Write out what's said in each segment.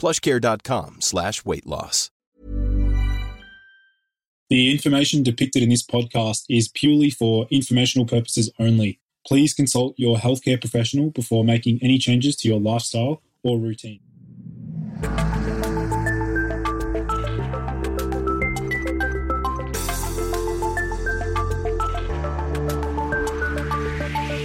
plushcare.com slash weight loss. The information depicted in this podcast is purely for informational purposes only. Please consult your healthcare professional before making any changes to your lifestyle or routine.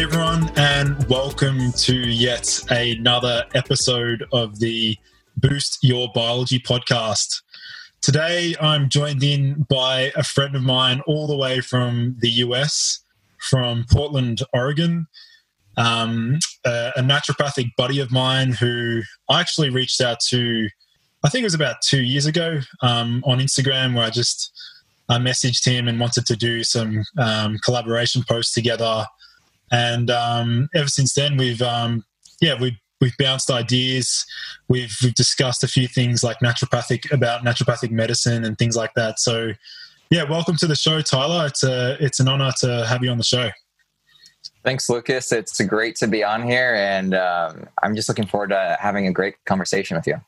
Hey everyone, and welcome to yet another episode of the Boost Your Biology podcast. Today I'm joined in by a friend of mine all the way from the US, from Portland, Oregon, um, a, a naturopathic buddy of mine who I actually reached out to, I think it was about two years ago um, on Instagram, where I just I messaged him and wanted to do some um, collaboration posts together and um, ever since then we've um, yeah we've we've bounced ideas. We've we've discussed a few things like naturopathic about naturopathic medicine and things like that. So yeah welcome to the show tyler. It's a it's an honor to have you on the show. Thanks lucas. It's great to be on here and um, i'm just looking forward to having a great conversation with you.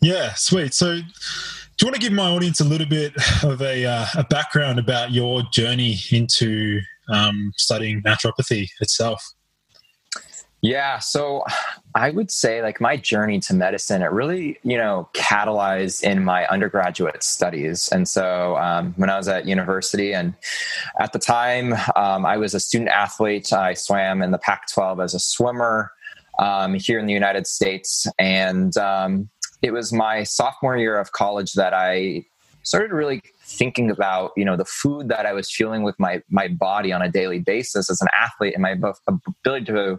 Yeah sweet. So do you want to give my audience a little bit of a, uh, a background about your journey into um, studying naturopathy itself? Yeah, so I would say like my journey to medicine, it really, you know, catalyzed in my undergraduate studies. And so um, when I was at university, and at the time um, I was a student athlete, I swam in the Pac 12 as a swimmer um, here in the United States. And um, it was my sophomore year of college that I started really thinking about you know the food that I was fueling with my my body on a daily basis as an athlete and my ability to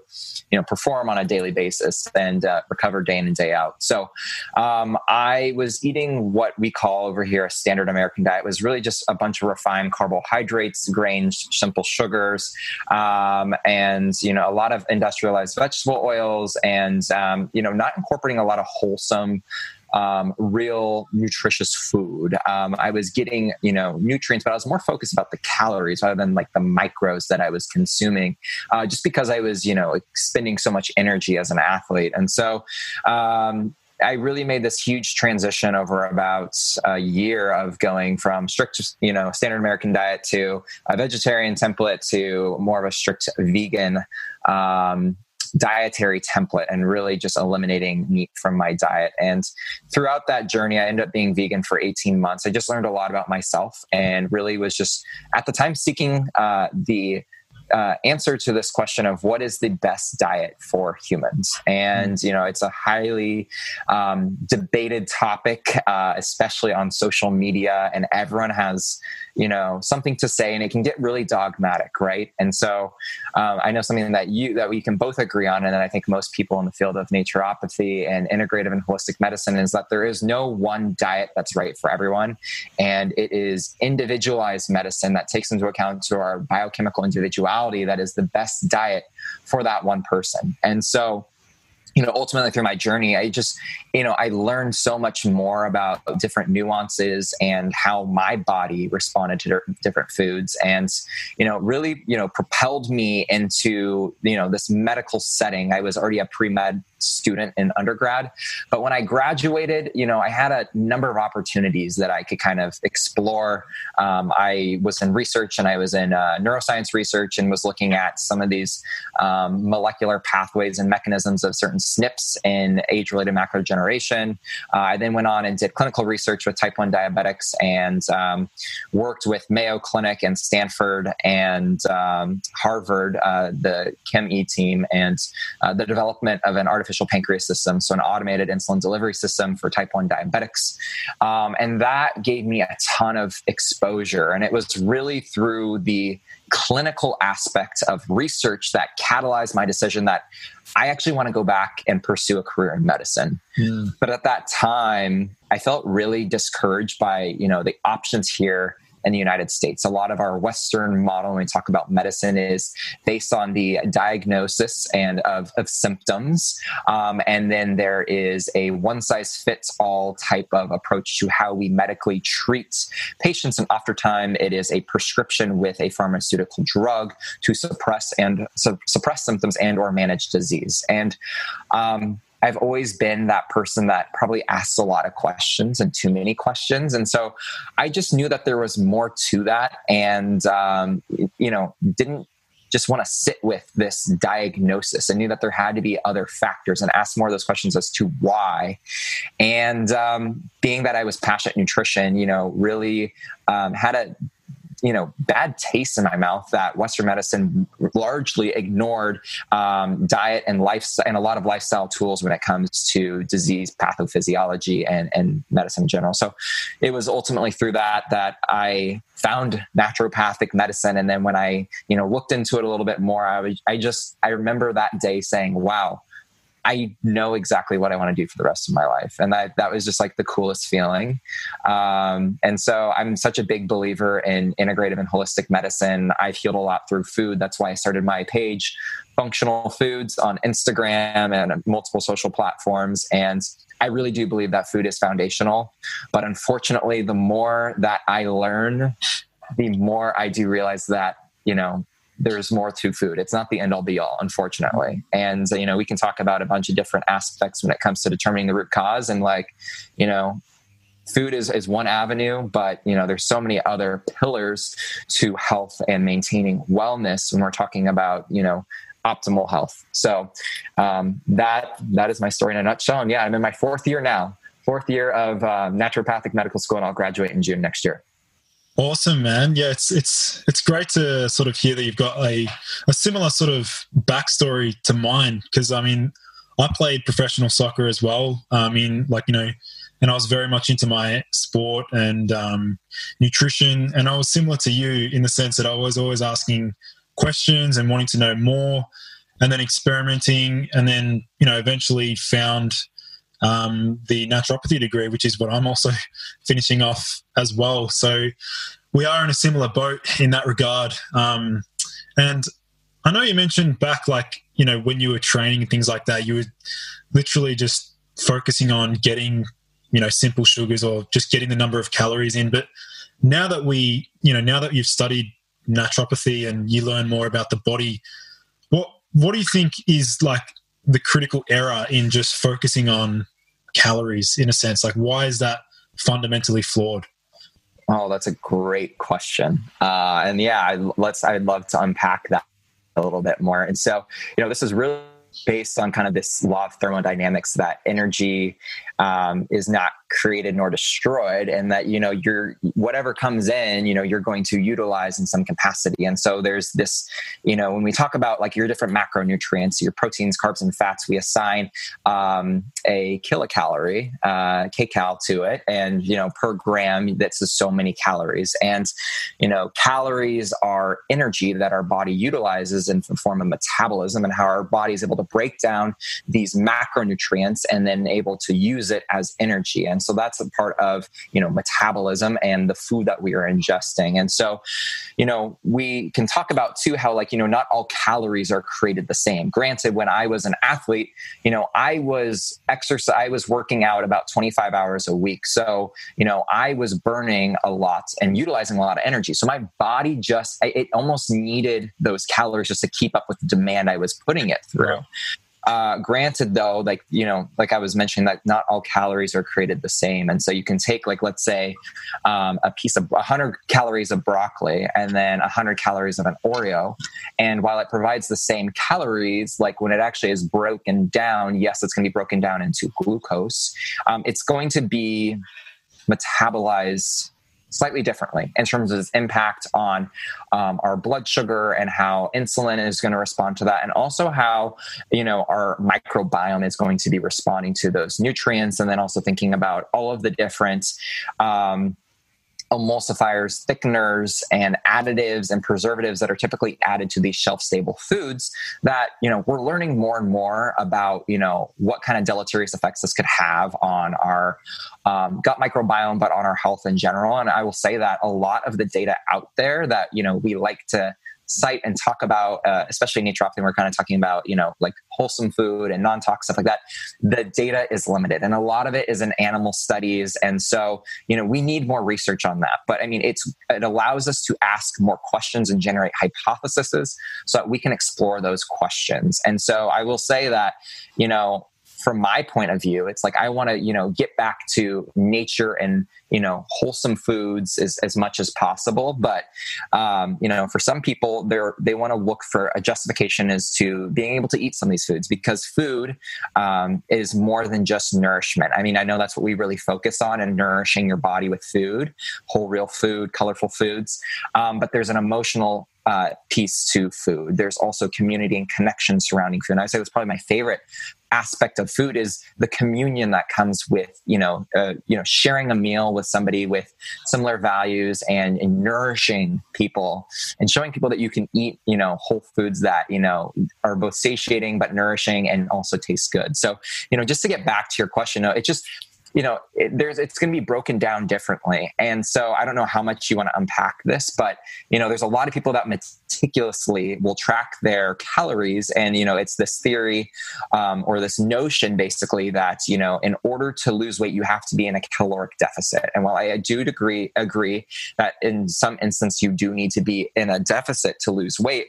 you know perform on a daily basis and uh, recover day in and day out. So um, I was eating what we call over here a standard American diet. It was really just a bunch of refined carbohydrates, grains, simple sugars, um, and you know a lot of industrialized vegetable oils, and um, you know not incorporating a lot of wholesome um, real nutritious food. Um, I was getting, you know, nutrients, but I was more focused about the calories rather than like the micros that I was consuming, uh, just because I was, you know, expending so much energy as an athlete. And so, um, I really made this huge transition over about a year of going from strict, you know, standard American diet to a vegetarian template to more of a strict vegan um, dietary template and really just eliminating meat from my diet. And throughout that journey, I ended up being vegan for 18 months. I just learned a lot about myself and really was just at the time seeking uh, the uh, answer to this question of what is the best diet for humans. And, you know, it's a highly um, debated topic, uh, especially on social media, and everyone has, you know, something to say, and it can get really dogmatic, right? And so um, I know something that you, that we can both agree on, and that I think most people in the field of naturopathy and integrative and holistic medicine is that there is no one diet that's right for everyone. And it is individualized medicine that takes into account to our biochemical individuality that is the best diet for that one person. And so, you know, ultimately through my journey, I just, you know, I learned so much more about different nuances and how my body responded to different foods and, you know, really, you know, propelled me into, you know, this medical setting. I was already a pre med student in undergrad. But when I graduated, you know, I had a number of opportunities that I could kind of explore. Um, I was in research and I was in uh, neuroscience research and was looking at some of these um, molecular pathways and mechanisms of certain SNPs in age related macular degeneration. Uh, I then went on and did clinical research with type 1 diabetics and um, worked with Mayo Clinic and Stanford and um, Harvard, uh, the ChemE team, and uh, the development of an artificial artificial pancreas system, so an automated insulin delivery system for type 1 diabetics. Um, and that gave me a ton of exposure. And it was really through the clinical aspect of research that catalyzed my decision that I actually want to go back and pursue a career in medicine. Mm. But at that time, I felt really discouraged by, you know, the options here in the United States. A lot of our Western model, when we talk about medicine, is based on the diagnosis and of, of symptoms. Um, and then there is a one size fits all type of approach to how we medically treat patients. And oftentimes it is a prescription with a pharmaceutical drug to suppress and su- suppress symptoms and or manage disease. And um, I've always been that person that probably asks a lot of questions and too many questions. And so I just knew that there was more to that and, um, you know, didn't just want to sit with this diagnosis. I knew that there had to be other factors and ask more of those questions as to why. And um, being that I was passionate nutrition, you know, really um, had a you know bad taste in my mouth that Western medicine largely ignored um, diet and lifestyle and a lot of lifestyle tools when it comes to disease pathophysiology and, and medicine in general. So it was ultimately through that that I found naturopathic medicine, and then when I you know looked into it a little bit more, I was, I just I remember that day saying, "Wow." I know exactly what I want to do for the rest of my life. And that, that was just like the coolest feeling. Um, and so I'm such a big believer in integrative and holistic medicine. I've healed a lot through food. That's why I started my page, Functional Foods, on Instagram and multiple social platforms. And I really do believe that food is foundational. But unfortunately, the more that I learn, the more I do realize that, you know, there's more to food. It's not the end all be all, unfortunately. And, you know, we can talk about a bunch of different aspects when it comes to determining the root cause. And, like, you know, food is, is one avenue, but, you know, there's so many other pillars to health and maintaining wellness when we're talking about, you know, optimal health. So um, that that is my story in a nutshell. And yeah, I'm in my fourth year now, fourth year of uh, naturopathic medical school, and I'll graduate in June next year. Awesome, man. Yeah, it's it's it's great to sort of hear that you've got a a similar sort of backstory to mine because I mean, I played professional soccer as well. I mean, like you know, and I was very much into my sport and um, nutrition, and I was similar to you in the sense that I was always asking questions and wanting to know more, and then experimenting, and then you know, eventually found um, the naturopathy degree, which is what I'm also finishing off as well. So we are in a similar boat in that regard. Um, and I know you mentioned back, like, you know, when you were training and things like that, you were literally just focusing on getting, you know, simple sugars or just getting the number of calories in. But now that we, you know, now that you've studied naturopathy and you learn more about the body, what what do you think is like the critical error in just focusing on calories in a sense? Like, why is that fundamentally flawed? Oh, that's a great question. Uh, and yeah, I, let's. I'd love to unpack that a little bit more. And so, you know, this is really based on kind of this law of thermodynamics that energy um, is not created nor destroyed and that you know you're whatever comes in you know you're going to utilize in some capacity. And so there's this you know when we talk about like your different macronutrients your proteins carbs and fats we assign um, a kilocalorie uh, kcal to it. And you know per gram that's just so many calories. And you know calories are energy that our body utilizes in the form of metabolism and how our body is able to break down these macronutrients and then able to use it as energy. And so that's a part of you know metabolism and the food that we are ingesting. And so you know we can talk about too how like you know not all calories are created the same. Granted when i was an athlete you know i was exercise i was working out about 25 hours a week. So you know i was burning a lot and utilizing a lot of energy. So my body just it almost needed those calories just to keep up with the demand i was putting it through. Uh, granted, though, like you know, like I was mentioning, that not all calories are created the same, and so you can take like let's say um, a piece of 100 calories of broccoli and then 100 calories of an Oreo, and while it provides the same calories, like when it actually is broken down, yes, it's going to be broken down into glucose. Um, it's going to be metabolized slightly differently in terms of its impact on um, our blood sugar and how insulin is going to respond to that and also how you know our microbiome is going to be responding to those nutrients and then also thinking about all of the different um, emulsifiers, thickeners, and additives and preservatives that are typically added to these shelf stable foods that, you know, we're learning more and more about, you know, what kind of deleterious effects this could have on our um, gut microbiome, but on our health in general. And I will say that a lot of the data out there that, you know, we like to cite and talk about, uh, especially naturopathy, we're kind of talking about, you know, like wholesome food and non-toxic stuff like that. The data is limited, and a lot of it is in animal studies, and so you know we need more research on that. But I mean, it's it allows us to ask more questions and generate hypotheses so that we can explore those questions. And so I will say that you know from my point of view it's like i want to you know get back to nature and you know wholesome foods as, as much as possible but um, you know for some people they're they want to look for a justification as to being able to eat some of these foods because food um, is more than just nourishment i mean i know that's what we really focus on and nourishing your body with food whole real food colorful foods um, but there's an emotional uh, piece to food. There's also community and connection surrounding food. And I say that's probably my favorite aspect of food is the communion that comes with you know uh, you know sharing a meal with somebody with similar values and, and, nourishing people and showing people that you can eat you know whole foods that you know are both satiating but nourishing and also taste good. So you know just to get back to your question it just you know it, there's it's going to be broken down differently. And so i don't know how much you want to unpack this but you know there's a lot of people that meticulously will track their calories. And you know it's this theory um, or this notion basically that you know in order to lose weight you have to be in a caloric deficit. And while i do agree agree that in some instance you do need to be in a deficit to lose weight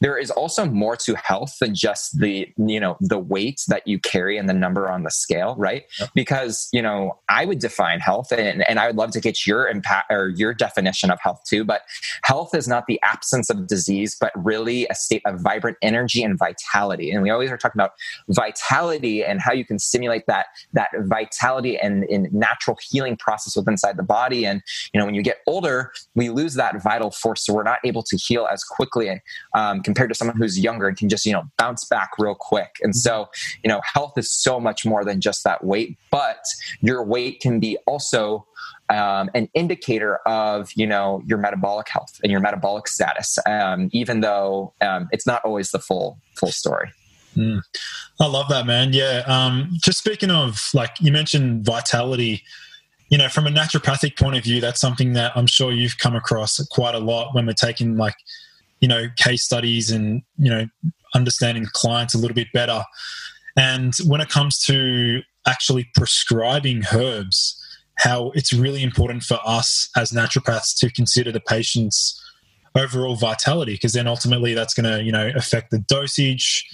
there is also more to health than just the you know the weight that you carry and the number on the scale right? Yep. because you know i would define health and, and i would love to get your impact or your definition of health too but health is not the absence of disease but really a state of vibrant energy and vitality. And we always are talking about vitality and how you can stimulate that that vitality and in natural healing process within inside the body. And you know when you get older we lose that vital force so we're not able to heal as quickly um, compared to someone who's younger and can just you know bounce back real quick. And so you know health is so much more than just that weight but your weight can be also um, an indicator of you know your metabolic health and your metabolic status um, even though um, it's not always the full full story. Mm. i love that man. Yeah um, just speaking of like you mentioned vitality you know from a naturopathic point of view that's something that i'm sure you've come across quite a lot when we're taking like you know case studies and you know understanding clients a little bit better. And when it comes to actually prescribing herbs how it's really important for us as naturopaths to consider the patient's overall vitality because then ultimately that's going to you know affect the dosage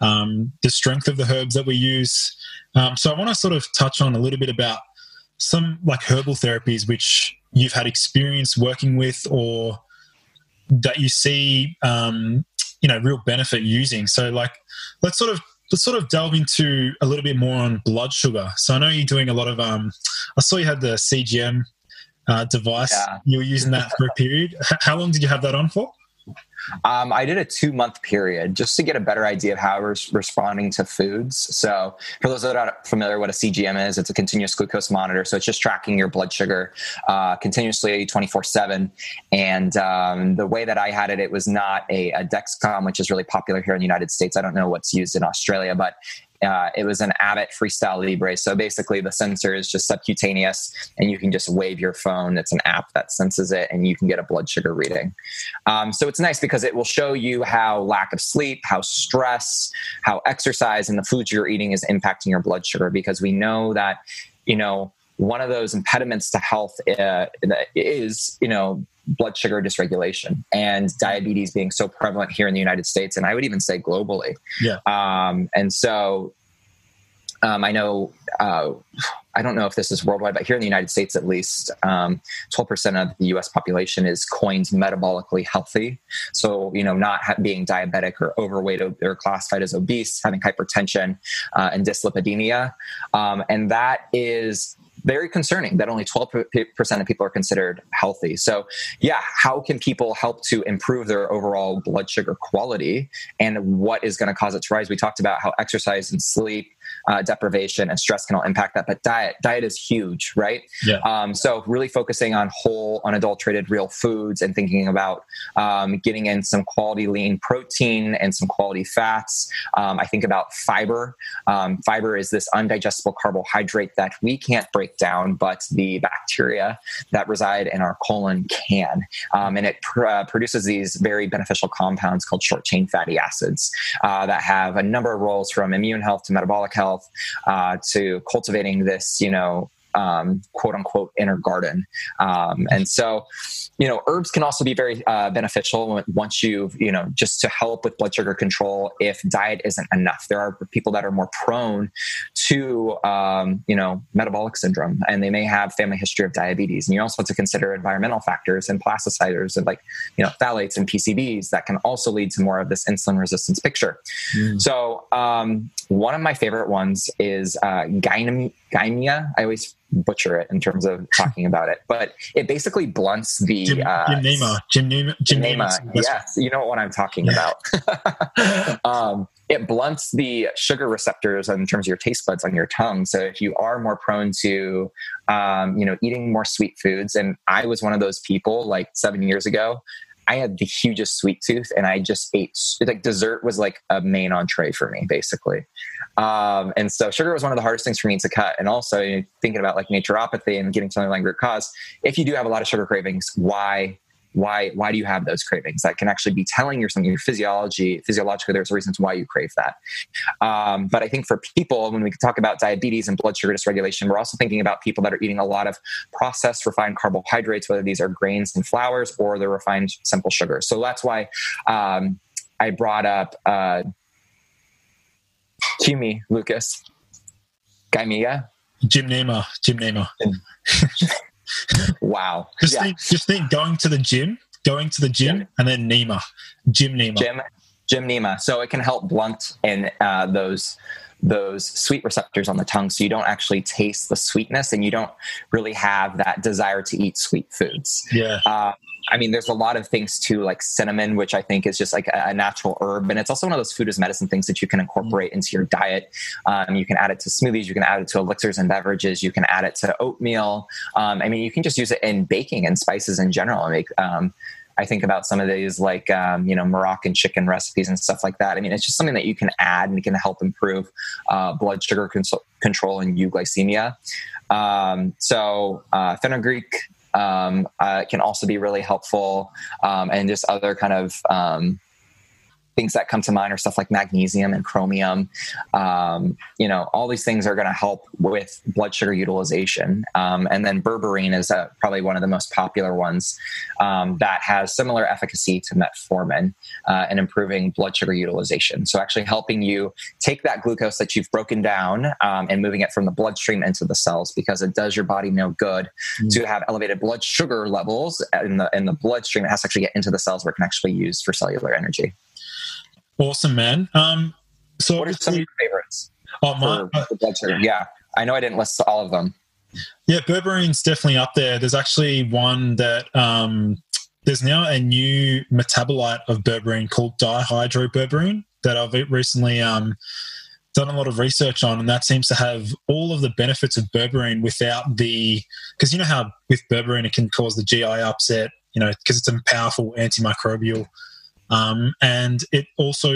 um, the strength of the herbs that we use. Um, so i want to sort of touch on a little bit about some like herbal therapies which you've had experience working with or that you see um, you know real benefit using so like let's sort of let's sort of delve into a little bit more on blood sugar. So I know you're doing a lot of. Um, I saw you had the CGM uh, device. Yeah. You were using that for a period. How long did you have that on for? Um, I did a two month period just to get a better idea of how I was responding to foods. So, for those that are not familiar, what a CGM is, it's a continuous glucose monitor. So, it's just tracking your blood sugar uh, continuously 24 7. And um, the way that I had it, it was not a, a Dexcom, which is really popular here in the United States. I don't know what's used in Australia, but uh, it was an Abbott Freestyle Libre. So basically, the sensor is just subcutaneous, and you can just wave your phone. It's an app that senses it, and you can get a blood sugar reading. Um, so it's nice because it will show you how lack of sleep, how stress, how exercise, and the foods you're eating is impacting your blood sugar. Because we know that, you know, one of those impediments to health uh, is, you know, blood sugar dysregulation and diabetes being so prevalent here in the United States, and I would even say globally. Yeah. Um, and so um, I know, uh, I don't know if this is worldwide, but here in the United States, at least, um, 12% of the US population is coined metabolically healthy. So, you know, not ha- being diabetic or overweight or classified as obese, having hypertension uh, and dyslipidemia. Um, and that is very concerning that only 12% of people are considered healthy. So, yeah, how can people help to improve their overall blood sugar quality and what is going to cause it to rise? We talked about how exercise and sleep uh, deprivation and stress can all impact that. But diet, diet is huge, right? Yeah. Um, so really focusing on whole, unadulterated, real foods and thinking about um, getting in some quality lean protein and some quality fats. Um, I think about fiber. Um, fiber is this undigestible carbohydrate that we can't break down, but the bacteria that reside in our colon can, um, and it pr- uh, produces these very beneficial compounds called short chain fatty acids uh, that have a number of roles from immune health to metabolic health uh, to cultivating this, you know, um, quote unquote inner garden. Um, and so, you know, herbs can also be very uh, beneficial once you've, you know, just to help with blood sugar control if diet isn't enough. There are people that are more prone to, um, you know, metabolic syndrome and they may have family history of diabetes. And you also have to consider environmental factors and plasticizers and like, you know, phthalates and PCBs that can also lead to more of this insulin resistance picture. Mm. So, um, one of my favorite ones is uh, Gymea. I always butcher it in terms of talking about it, but it basically blunts the Gym, uh, gymnema. Gymnema. Gymnema. Yes, you know what I'm talking yeah. about. um, it blunts the sugar receptors in terms of your taste buds on your tongue. So if you are more prone to, um, you know, eating more sweet foods, and I was one of those people like seven years ago. I had the hugest sweet tooth and I just ate like dessert was like a main entree for me basically. Um, and so sugar was one of the hardest things for me to cut. And also you know, thinking about like naturopathy and getting to the root cause, if you do have a lot of sugar cravings, why why why do you have those cravings that can actually be telling you something your physiology physiologically there's reasons why you crave that um, but i think for people when we talk about diabetes and blood sugar dysregulation we're also thinking about people that are eating a lot of processed refined carbohydrates whether these are grains and flours or the refined simple sugars so that's why um, i brought up uh, cue me lucas Gymea. Jim Gymnema. Wow. Just, yeah. think, just think going to the gym, going to the gym, gym. and then Nema, gym Nema. Gym, gym Nema. So it can help blunt in uh, those those sweet receptors on the tongue so you don't actually taste the sweetness and you don't really have that desire to eat sweet foods. Yeah. Uh, I mean, there's a lot of things too, like cinnamon, which I think is just like a, natural herb, and it's also one of those food as medicine things that you can incorporate into your diet. Um, you can add it to smoothies, you can add it to elixirs and beverages, you can add it to oatmeal. Um, I mean, you can just use it in baking and spices in general. Make um, I think about some of these like um, you know Moroccan chicken recipes and stuff like that. I mean, it's just something that you can add and can help improve uh, blood sugar cons- control and euglycemia. Um, so uh, fenugreek um, uh, can also be really helpful, um, and just other kind of um, things that come to mind are stuff like magnesium and chromium. Um, you know, all these things are going to help with blood sugar utilization. Um, and then berberine is uh, probably one of the most popular ones um, that has similar efficacy to metformin uh, in improving blood sugar utilization. So, actually helping you take that glucose that you've broken down um, and moving it from the bloodstream into the cells because it does your body no good mm. to have elevated blood sugar levels in the in the bloodstream. It has to actually get into the cells where it can actually use for cellular energy. Awesome, man. Um, So what are some of your favorites? Oh, my, for, for blood sugar? Yeah, I know I didn't list all of them. Yeah, berberine's definitely up there. There's actually one that um, there's now a new metabolite of berberine called dihydroberberine that I've recently um, done a lot of research on, and that seems to have all of the benefits of berberine without the because you know how with berberine it can cause the GI upset, you know, because it's a powerful antimicrobial. Um, and it also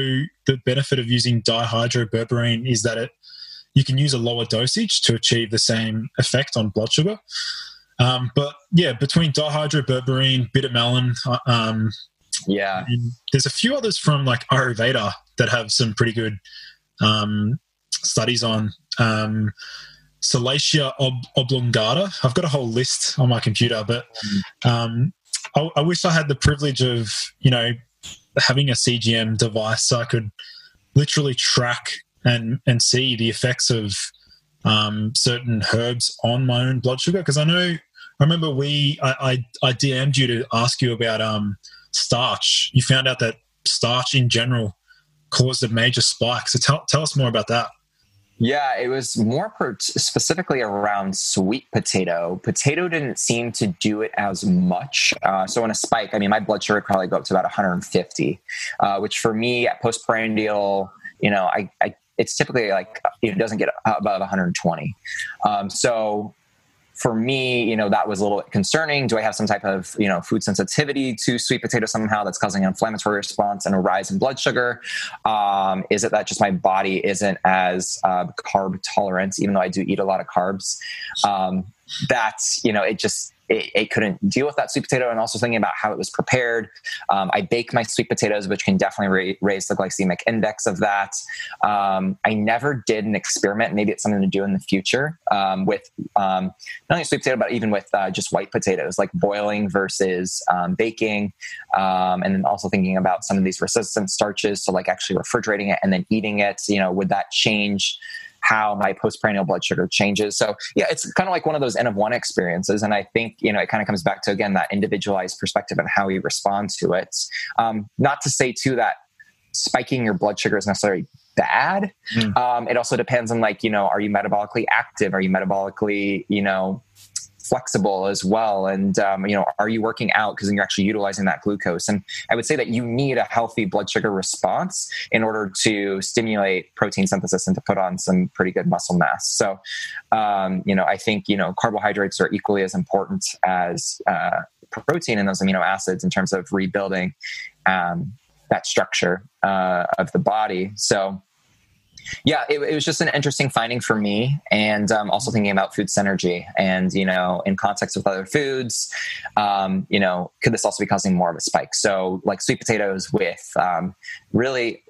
the benefit of using dihydroberberine is that it you can use a lower dosage to achieve the same effect on blood sugar. Um, but yeah, between dihydroberberine, bitter melon, uh, um, yeah, there's a few others from like Ayurveda that have some pretty good um, studies on. Um, Salacia ob- oblongata. I've got a whole list on my computer, but um, I, I, wish I had the privilege of, you know, having a CGM device so I could literally track and and see the effects of um, certain herbs on my own blood sugar. Because I know, I remember we, I, I, I DM'd you to ask you about um, starch. You found out that starch in general caused a major spike. So tell, tell us more about that. Yeah, it was more per- specifically around sweet potato. Potato didn't seem to do it as much. Uh, so in a spike, I mean, my blood sugar probably go up to about 150, uh, which for me at postprandial, you know, I, I it's typically like it doesn't get above 120. Um, so for me, you know, that was a little concerning. Do I have some type of, you know, food sensitivity to sweet potato somehow that's causing an inflammatory response and a rise in blood sugar? Um, is it that just my body isn't as uh, carb tolerant, even though I do eat a lot of carbs? Um, that's, you know, it just, it, it, couldn't deal with that sweet potato. And also thinking about how it was prepared. Um, i bake my sweet potatoes which can definitely ra- raise the glycemic index of that. Um, i never did an experiment. Maybe it's something to do in the future um, with um, not only sweet potato but even with uh, just white potatoes like boiling versus um, baking. Um, and then also thinking about some of these resistant starches so like actually refrigerating it and then eating it you know would that change how my postprandial blood sugar changes. So yeah, it's kind of like one of those N of one experiences. And I think, you know, it kind of comes back to, again, that individualized perspective and how we respond to it. Um, not to say too that spiking your blood sugar is necessarily bad. Mm. Um, it also depends on like, you know, are you metabolically active? Are you metabolically, you know, flexible as well. And um, you know are you working out? Because you're actually utilizing that glucose. And i would say that you need a healthy blood sugar response in order to stimulate protein synthesis and to put on some pretty good muscle mass. So um, you know i think you know carbohydrates are equally as important as uh, protein and those amino acids in terms of rebuilding um, that structure uh, of the body. So yeah, it, it, was just an interesting finding for me, and um, also thinking about food synergy, and you know, in context with other foods, um, you know, could this also be causing more of a spike? So, like sweet potatoes with um, really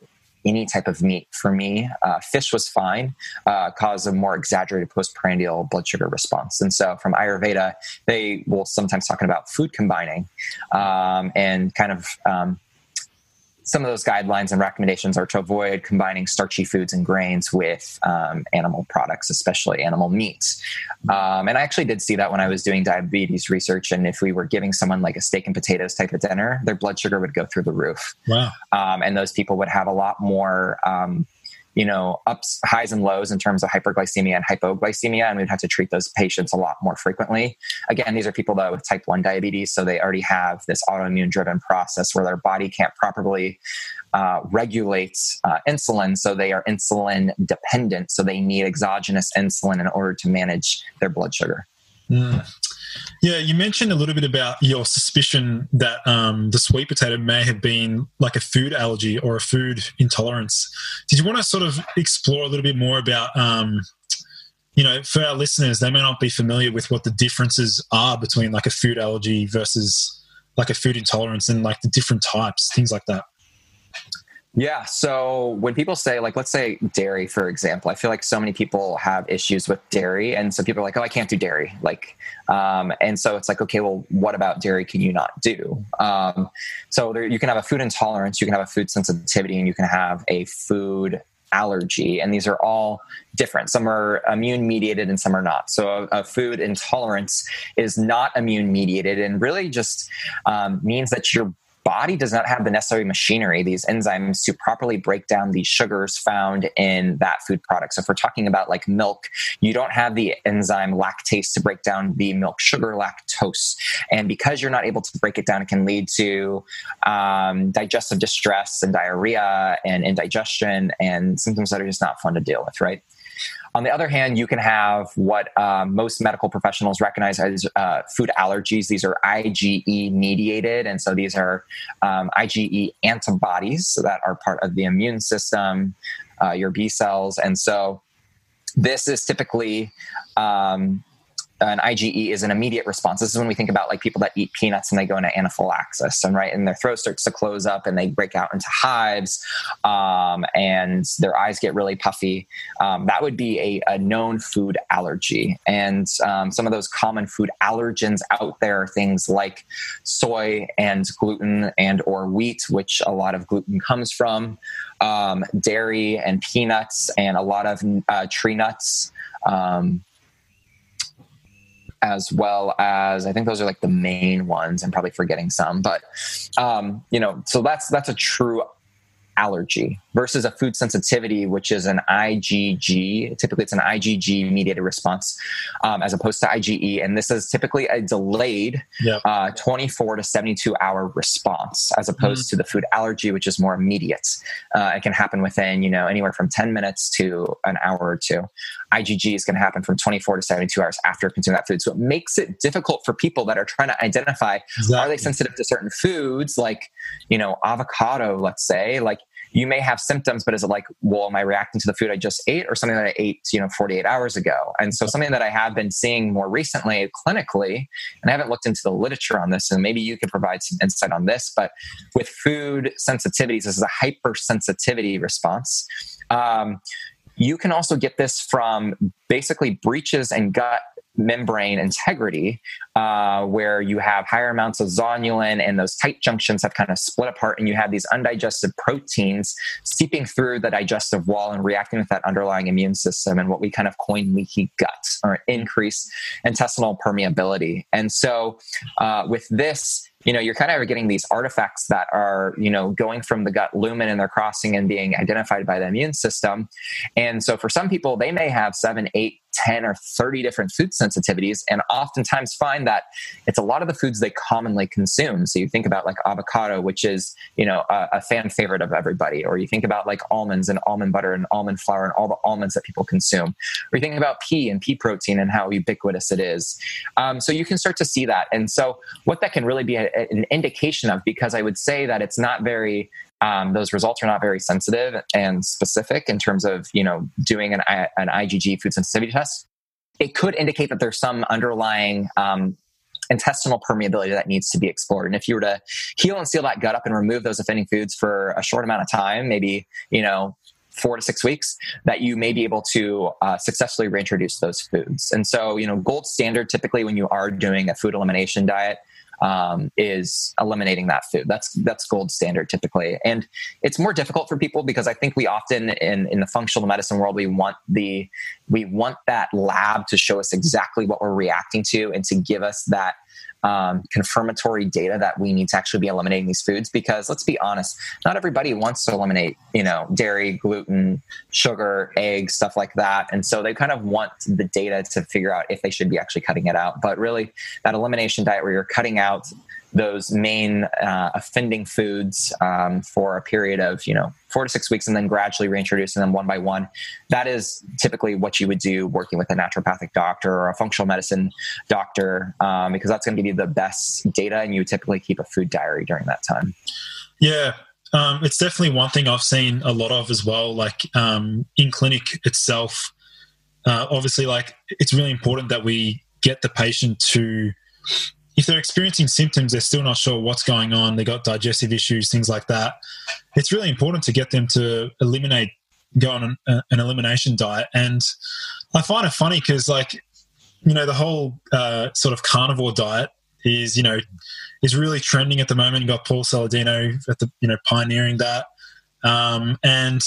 any type of meat for me. Uh, fish was fine, uh, cause a more exaggerated postprandial blood sugar response. And so from Ayurveda, they will sometimes talking about food combining um, and kind of um, some of those guidelines and recommendations are to avoid combining starchy foods and grains with um, animal products, especially animal meats. Um, and I actually did see that when I was doing diabetes research. And if we were giving someone like a steak and potatoes type of dinner, their blood sugar would go through the roof. Wow. Um, and those people would have a lot more um, you know ups highs and lows in terms of hyperglycemia and hypoglycemia and we'd have to treat those patients a lot more frequently. Again these are people that with type 1 diabetes so they already have this autoimmune driven process where their body can't properly uh, regulate uh, insulin so they are insulin dependent so they need exogenous insulin in order to manage their blood sugar mm. Yeah, you mentioned a little bit about your suspicion that um, the sweet potato may have been like a food allergy or a food intolerance. Did you want to sort of explore a little bit more about, um, you know, for our listeners, they may not be familiar with what the differences are between like a food allergy versus like a food intolerance and like the different types, things like that. Yeah. So when people say, like, let's say dairy, for example, I feel like so many people have issues with dairy. And so people are like, oh, I can't do dairy. Like, um, and so it's like, okay, well, what about dairy can you not do? Um, so there, you can have a food intolerance, you can have a food sensitivity, and you can have a food allergy and these are all different some are immune mediated and some are not so a, a food intolerance is not immune mediated and really just um, means that your body does not have the necessary machinery, these enzymes, to properly break down the sugars found in that food product. So if we're talking about like milk, you don't have the enzyme lactase to break down the milk sugar lactose. And because you're not able to break it down, it can lead to um, digestive distress and diarrhea and indigestion and symptoms that are just not fun to deal with, right? On the other hand, you can have what uh, most medical professionals recognize as uh, food allergies. These are IgE mediated, and so these are um, IgE antibodies that are part of the immune system, uh, your B cells, and so this is typically um, an IgE is an immediate response. This is when we think about like people that eat peanuts and they go into anaphylaxis, and right, and their throat starts to close up and they break out into hives, um, and their eyes get really puffy. Um, that would be a, a, known food allergy, and um, some of those common food allergens out there are things like soy and gluten and or wheat, which a lot of gluten comes from, um, dairy and peanuts, and a lot of uh, tree nuts. Um, as well as I think those are like the main ones. I'm probably forgetting some, but um, you know, so that's that's a true allergy versus a food sensitivity, which is an IgG. Typically, it's an IgG mediated response um, as opposed to IgE. And this is typically a delayed yep. uh, 24 to 72 hour response as opposed mm to the food allergy, which is more immediate. Uh, it can happen within, you know, anywhere from 10 minutes to an hour or two. IgG is going to happen from 24 to 72 hours after consuming that food. So it makes it difficult for people that are trying to identify exactly. are they sensitive to certain foods, like, you know, avocado, let's say, like, you may have symptoms, but is it like, well, am I reacting to the food I just ate or something that I ate, you know, 48 hours ago? And so something that I have been seeing more recently clinically, and I haven't looked into the literature on this, and maybe you could provide some insight on this, but with food sensitivities, this is a hypersensitivity response. Um, you can also get this from basically breaches and gut membrane integrity, uh, where you have higher amounts of zonulin and those tight junctions have kind of split apart, and you have these undigested proteins seeping through the digestive wall and reacting with that underlying immune system, and what we kind of coin leaky gut or increased intestinal permeability. And so, uh, with this, you know, you're kind of getting these artifacts that are, you know, going from the gut lumen and they're crossing and being identified by the immune system. And so for some people, they may have seven, eight, 10 or 30 different food sensitivities and oftentimes find that it's a lot of the foods they commonly consume. So you think about like avocado which is you know a, a, fan favorite of everybody or you think about like almonds and almond butter and almond flour and all the almonds that people consume or you think about pea and pea protein and how ubiquitous it is. Um, so you can start to see that. And so what that can really be a, an indication of because i would say that it's not very um, those results are not very sensitive and specific in terms of you know doing an, an IgG food sensitivity test. It could indicate that there's some underlying um, intestinal permeability that needs to be explored. And if you were to heal and seal that gut up and remove those offending foods for a short amount of time, maybe you know four to six weeks that you may be able to uh, successfully reintroduce those foods. And so, you know, gold standard typically when you are doing a food elimination diet um, is eliminating that food. That's that's gold standard typically, and it's more difficult for people because I think we often in in the functional medicine world we want the we want that lab to show us exactly what we're reacting to and to give us that um, confirmatory data that we need to actually be eliminating these foods because let's be honest not everybody wants to eliminate you know dairy gluten sugar eggs stuff like that. And so they kind of want the data to figure out if they should be actually cutting it out. But really that elimination diet where you're cutting out those main uh, offending foods um, for a period of you know four to six weeks and then gradually reintroducing them one by one. That is typically what you would do working with a naturopathic doctor or a functional medicine doctor um, because that's going to give you the best data and you typically keep a food diary during that time. Yeah um, it's definitely one thing i've seen a lot of as well like um, in clinic itself. Uh, obviously like it's really important that we get the patient to if they're experiencing symptoms, they're still not sure what's going on, they've got digestive issues, things like that. It's really important to get them to eliminate, go on an, an elimination diet. And I find it funny because, like, you know, the whole uh, sort of carnivore diet is, you know, is really trending at the moment. You got Paul Saladino at the, you know, pioneering that. Um, and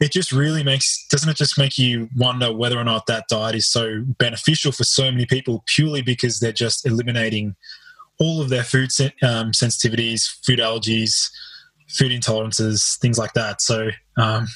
it just really makes doesn't it just make you wonder whether or not that diet is so beneficial for so many people purely because they're just eliminating all of their food sen- um, sensitivities, food allergies, food intolerances, things like that. So, um,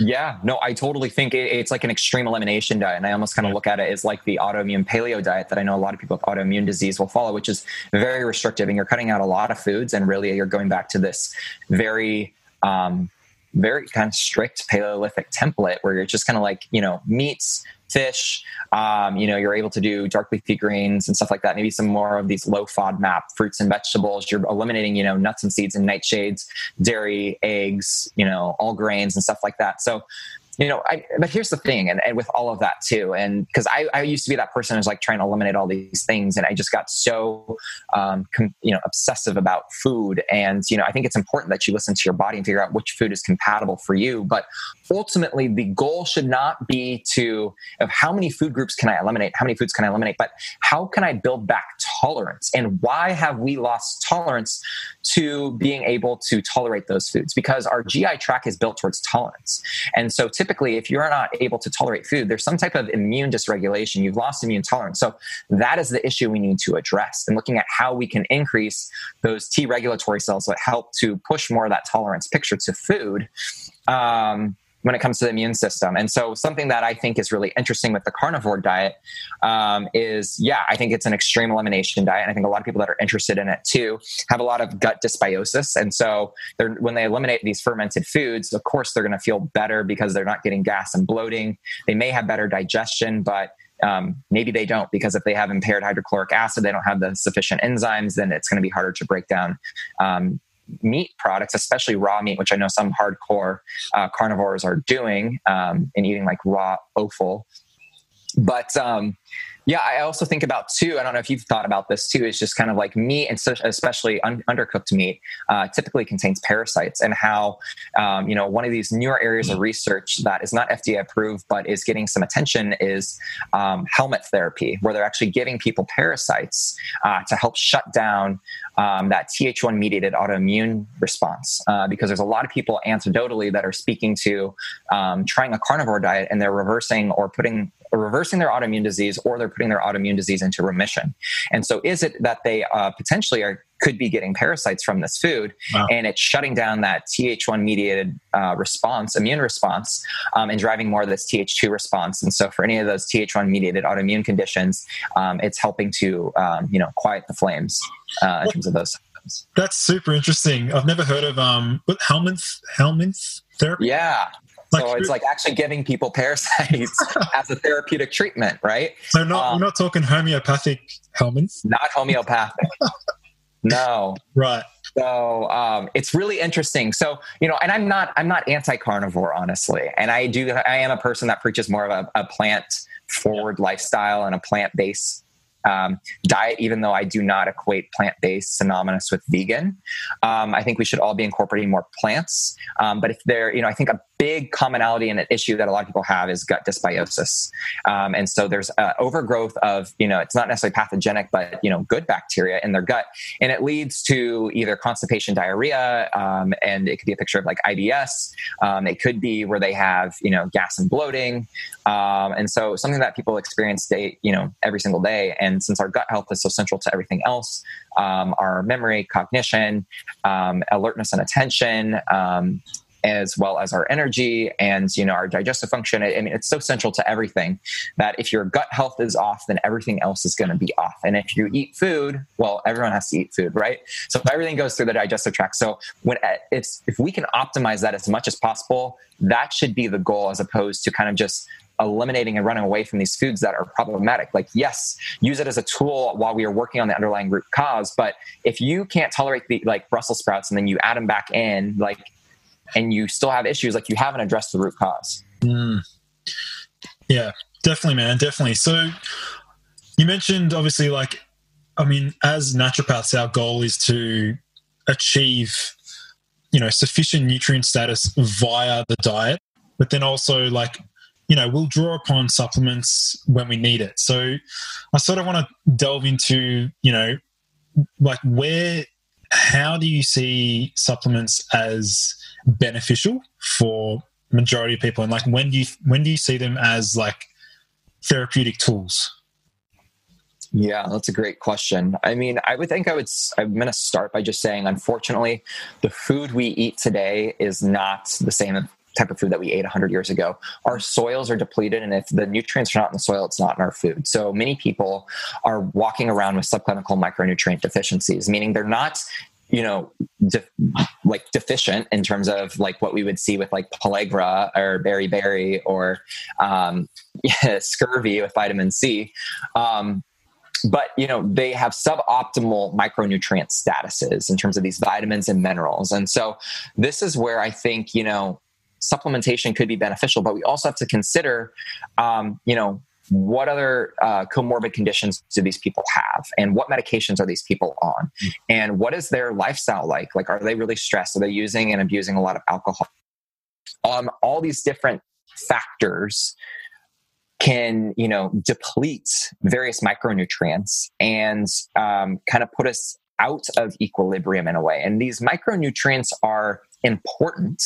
yeah, no, I totally think it's like an extreme elimination diet. And I almost kind of look at it as like the autoimmune paleo diet that I know a lot of people with autoimmune disease will follow, which is very restrictive. And you're cutting out a lot of foods. And really, you're going back to this very, um, very kind of strict Paleolithic template where you're just kind of like, you know, meats, fish. Um, you know, you're able to do dark leafy greens and stuff like that. Maybe some more of these low FODMAP fruits and vegetables. You're eliminating, you know, nuts and seeds and nightshades, dairy, eggs, you know, all grains and stuff like that. So you know, I, but here's the thing, and, and with all of that too, and because I, I used to be that person who's like trying to eliminate all these things, and I just got so, um, com, you know, obsessive about food. And you know, I think it's important that you listen to your body and figure out which food is compatible for you. But ultimately, the goal should not be to of how many food groups can I eliminate, how many foods can I eliminate, but how can I build back tolerance, and why have we lost tolerance to being able to tolerate those foods? Because our GI tract is built towards tolerance, and so typically typically, if you're not able to tolerate food, there's some type of immune dysregulation. You've lost immune tolerance. So that is the issue we need to address and looking at how we can increase those T regulatory cells that help to push more of that tolerance picture to food. Um, when it comes to the immune system. And so, something that I think is really interesting with the carnivore diet um, is, yeah, I think it's an extreme elimination diet. And I think a lot of people that are interested in it too have a lot of gut dysbiosis. And so, when they eliminate these fermented foods, of course, they're going to feel better because they're not getting gas and bloating. They may have better digestion, but um, maybe they don't because if they have impaired hydrochloric acid, they don't have the sufficient enzymes, then it's going to be harder to break down um, meat products, especially raw meat, which I know some hardcore uh, carnivores are doing um, and eating like raw offal. But um, yeah, I also think about too. I don't know if you've thought about this too. Is just kind of like meat, and especially un- undercooked meat, uh, typically contains parasites, and how um, you know one of these newer areas of research that is not FDA approved but is getting some attention is um, helminth therapy, where they're actually giving people parasites uh, to help shut down um, that Th1 mediated autoimmune response. Uh, because there's a lot of people anecdotally that are speaking to um, trying a carnivore diet and they're reversing or putting reversing their autoimmune disease or they're putting their autoimmune disease into remission. And so, is it that they uh, potentially are could be getting parasites from this food wow. and it's shutting down that th1 mediated uh, response immune response um, and driving more of this th2 response. And so for any of those th1 mediated autoimmune conditions um, it's helping to um, you know quiet the flames uh, in terms of those symptoms. That's super interesting. I've never heard of um what helminth helminth therapy? Yeah so it's like actually giving people parasites as a therapeutic treatment, right? So not um, we're not talking homeopathic helminths. Not homeopathic. no. Right. So um, it's really interesting. So you know, and I'm not I'm not anti-carnivore, honestly, and I do I am a person that preaches more of a, a plant forward lifestyle and a plant based um, diet, even though I do not equate plant based synonymous with vegan. Um, I think we should all be incorporating more plants. Um, but if there, you know, I think a big commonality and an issue that a lot of people have is gut dysbiosis. Um, and so there's uh, overgrowth of, you know, it's not necessarily pathogenic, but, you know, good bacteria in their gut. And it leads to either constipation, diarrhea, um, and it could be a picture of like IBS. Um, it could be where they have, you know, gas and bloating. Um, and so something that people experience day, you know, every single day. And since our gut health is so central to everything else, um, our memory, cognition, um, alertness and attention, as well as our energy and you know our digestive function i mean it's so central to everything that if your gut health is off then everything else is going to be off and if you eat food well everyone has to eat food right so everything goes through the digestive tract so when uh, it's if we can optimize that as much as possible that should be the goal as opposed to kind of just eliminating and running away from these foods that are problematic. Like, yes, use it as a tool while we are working on the underlying root cause. But if you can't tolerate the like Brussels sprouts and then you add them back in, like and you still have issues like you haven't addressed the root cause. Mm. yeah definitely man definitely. So you mentioned obviously like i mean as naturopaths our goal is to achieve you know sufficient nutrient status via the diet but then also like you know we'll draw upon supplements when we need it. So i sort of want to delve into you know like where how do you see supplements as beneficial for majority of people and like when do you when do you see them as like therapeutic tools Yeah, that's a great question. I mean, I would think I would, I'm going to start by just saying, unfortunately, the food we eat today is not the same type of food that we ate 100 years ago. Our soils are depleted, and if the nutrients are not in the soil, it's not in our food. So many people are walking around with subclinical micronutrient deficiencies, meaning they're not you know like deficient in terms of like what we would see with like pellagra or beriberi or um, scurvy with vitamin c. Um, but you know they have suboptimal micronutrient statuses in terms of these vitamins and minerals. And so this is where i think you know supplementation could be beneficial but we also have to consider um, you know what other uh, comorbid conditions do these people have? And what medications are these people on? Mm-hmm. and what is their lifestyle like? Like are they really stressed? Are they using and abusing a lot of alcohol? Um, all these different factors can you know deplete various micronutrients and um, kind of put us out of equilibrium in a way. And these micronutrients are important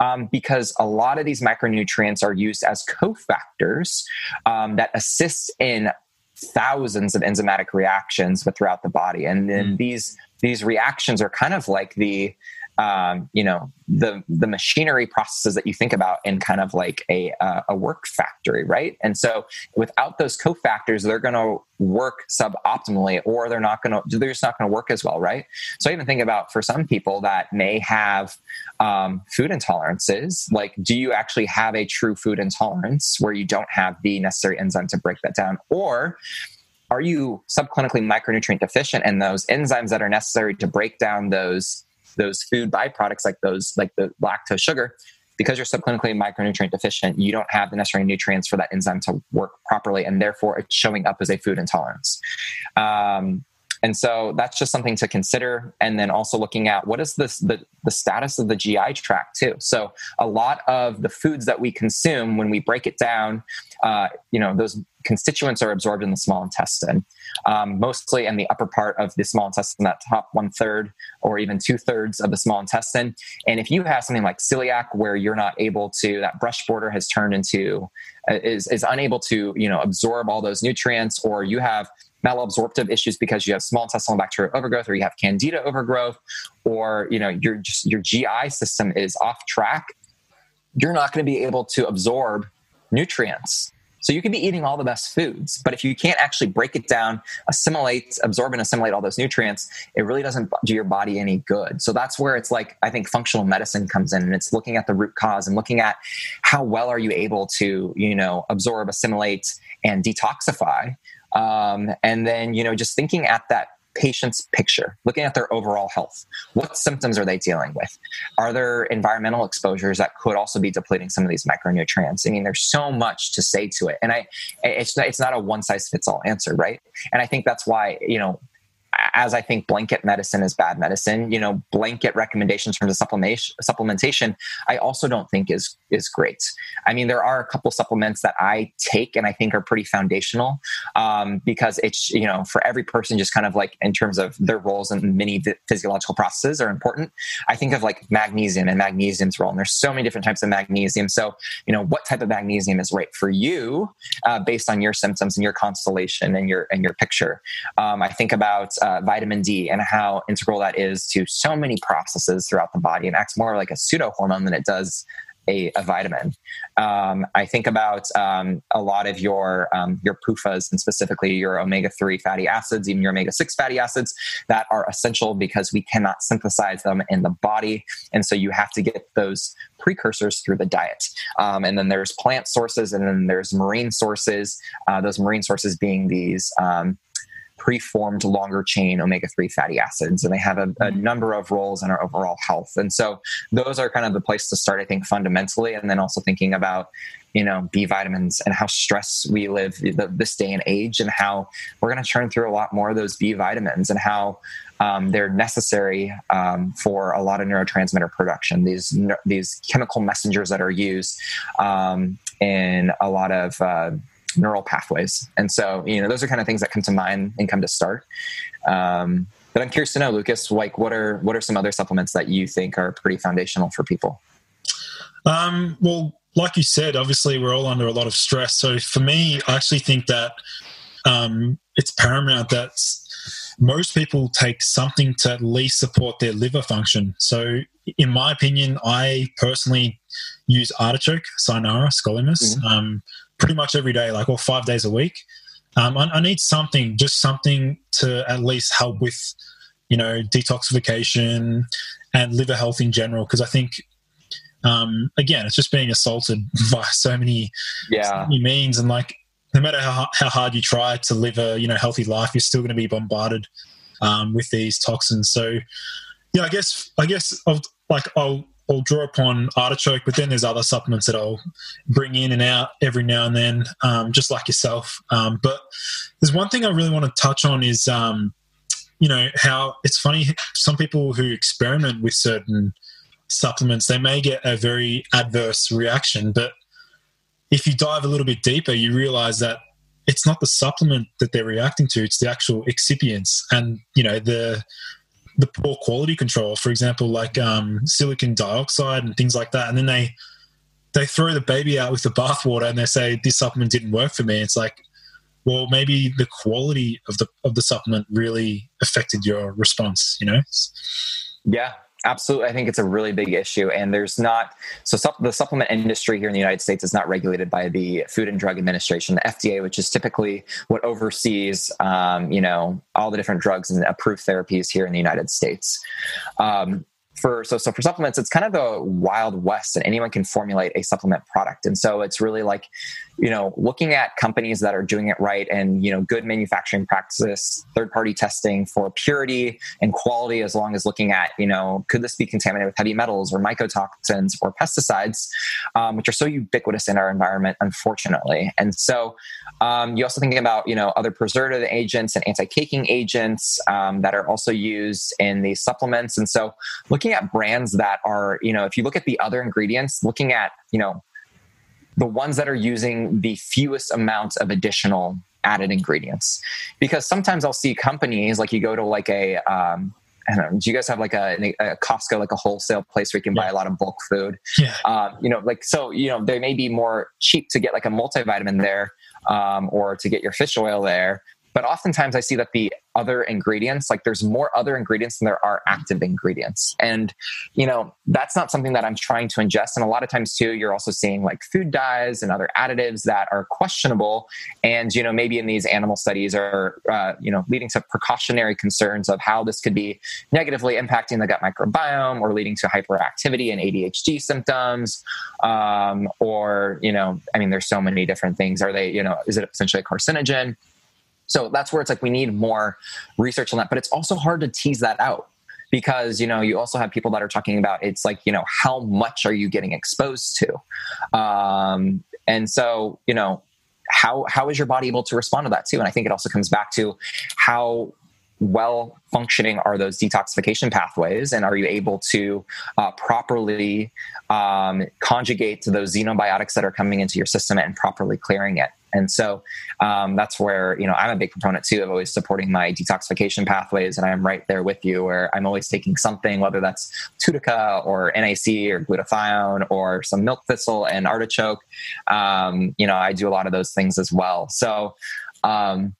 um, because a lot of these micronutrients are used as cofactors um, that assist in thousands of enzymatic reactions throughout the body and then mm. these these reactions are kind of like the um, you know the the machinery processes that you think about in kind of like a uh, a work factory, right? And so without those cofactors, they're going to work suboptimally, or they're not going to they're just not going to work as well, right? So I even think about for some people that may have um, food intolerances, like do you actually have a true food intolerance where you don't have the necessary enzyme to break that down, or are you subclinically micronutrient deficient and those enzymes that are necessary to break down those those food byproducts like those like the lactose sugar because you're subclinically micronutrient deficient you don't have the necessary nutrients for that enzyme to work properly and therefore it's showing up as a food intolerance um, and so that's just something to consider. And then also looking at what is this, the, the status of the GI tract too. So a lot of the foods that we consume, when we break it down, uh, you know, those constituents are absorbed in the small intestine, um, mostly in the upper part of the small intestine, that top one third or even two thirds of the small intestine. And if you have something like celiac, where you're not able to, that brush border has turned into, uh, is, is unable to, you know, absorb all those nutrients, or you have malabsorptive issues because you have small intestinal bacterial overgrowth or you have candida overgrowth or you know your just your GI system is off track you're not going to be able to absorb nutrients so you can be eating all the best foods but if you can't actually break it down assimilate absorb and assimilate all those nutrients it really doesn't do your body any good. So that's where it's like i think functional medicine comes in and it's looking at the root cause and looking at how well are you able to you know absorb assimilate and detoxify. Um, and then, you know, just thinking at that patient's picture, looking at their overall health. What symptoms are they dealing with? Are there environmental exposures that could also be depleting some of these micronutrients? I mean, there's so much to say to it, and I, it's not, it's not a one size fits all answer, right? And I think that's why you know as I think blanket medicine is bad medicine, you know, blanket recommendations from the supplementation, supplementation, I also don't think is is great. I mean, there are a couple supplements that I take and I think are pretty foundational um, because it's you know for every person, just kind of like in terms of their roles and many physiological processes are important. I think of like magnesium and magnesium's role, and there's so many different types of magnesium. So you know, what type of magnesium is right for you uh, based on your symptoms and your constellation and your and your picture. Um, I think about uh, vitamin D and how integral that is to so many processes throughout the body and acts more like a pseudo hormone than it does a, a vitamin. Um, I think about um, a lot of your um, your PUFAs and specifically your omega three fatty acids, even your omega six fatty acids that are essential because we cannot synthesize them in the body, and so you have to get those precursors through the diet. Um, and then there's plant sources, and then there's marine sources. Uh, those marine sources being these um, preformed longer chain omega 3 fatty acids. And they have a, a, mm-hmm. number of roles in our overall health. And so those are kind of the place to start, I think, fundamentally. And then also thinking about, you know, B vitamins and how stress we live this day and age, and how we're going to churn through a lot more of those B vitamins and how um, they're necessary um, for a lot of neurotransmitter production. These these chemical messengers that are used um, in a lot of uh, neural pathways. And so, you know, those are kind of things that come to mind and come to start. Um, but I'm curious to know, Lucas, like what are what are some other supplements that you think are pretty foundational for people? Um, well, like you said, obviously we're all under a lot of stress. So for me, I actually think that um, it's paramount that most people take something to at least support their liver function. So, in my opinion, I personally use artichoke, Cynara, Scolymus, mm-hmm. um, pretty much every day, like or five days a week. Um, I, I, need something, just something to at least help with, you know, detoxification and liver health in general. Because I think, um, again, it's just being assaulted by so many, yeah. so many means, and like no matter how, how hard you try to live a you know healthy life, you're still going to be bombarded um, with these toxins. So, yeah, I guess I guess I'll, like I'll I'll draw upon artichoke, but then there's other supplements that I'll bring in and out every now and then, um, just like yourself. Um, but there's one thing I really want to touch on is, um, you know, how it's funny. Some people who experiment with certain supplements, they may get a very adverse reaction, but if you dive a little bit deeper, you realize that it's not the supplement that they're reacting to; it's the actual excipients and you know the the poor quality control. For example, like um, silicon dioxide and things like that, and then they they throw the baby out with the bathwater and they say this supplement didn't work for me. It's like, well, maybe the quality of the of the supplement really affected your response. You know? Yeah, Absolutely. I think it's a really big issue. And there's not, so sup, the supplement industry here in the United States is not regulated by the Food and Drug Administration, the FDA, which is typically what oversees, um, you know, all the different drugs and approved therapies here in the United States. Um, for so so for supplements it's kind of the wild west and anyone can formulate a supplement product and so it's really like you know looking at companies that are doing it right and you know good manufacturing practices third party testing for purity and quality as long as looking at you know could this be contaminated with heavy metals or mycotoxins or pesticides um, which are so ubiquitous in our environment unfortunately. And so um, you also think about you know other preservative agents and anti-caking agents um, that are also used in these supplements. And so looking at brands that are you know if you look at the other ingredients looking at you know the ones that are using the fewest amounts of additional added ingredients. Because sometimes I'll see companies like you go to like a um, I don't know, do you guys have like a, a, Costco, like a wholesale place where you can yeah. buy a lot of bulk food? Yeah. Um, you know, like, so, you know, they may be more cheap to get like a multivitamin there um, or to get your fish oil there. But oftentimes I see that the other ingredients like there's more other ingredients than there are active ingredients. And you know that's not something that i'm trying to ingest. And a lot of times too you're also seeing like food dyes and other additives that are questionable. And you know maybe in these animal studies are uh, you know leading to precautionary concerns of how this could be negatively impacting the gut microbiome or leading to hyperactivity and adhd symptoms. Um, or you know i mean there's so many different things. Are they you know is it essentially a carcinogen so that's where it's like we need more research on that. But it's also hard to tease that out because you know you also have people that are talking about it's like you know how much are you getting exposed to um, and so you know how how is your body able to respond to that too and i think it also comes back to how well functioning are those detoxification pathways and are you able to uh, properly um, conjugate to those xenobiotics that are coming into your system and properly clearing it and so um, that's where you know I'm a big proponent too of always supporting my detoxification pathways, and I'm right there with you, where I'm always taking something, whether that's TUDCA or NAC or glutathione or some milk thistle and artichoke. Um, you know, I do a lot of those things as well. So um,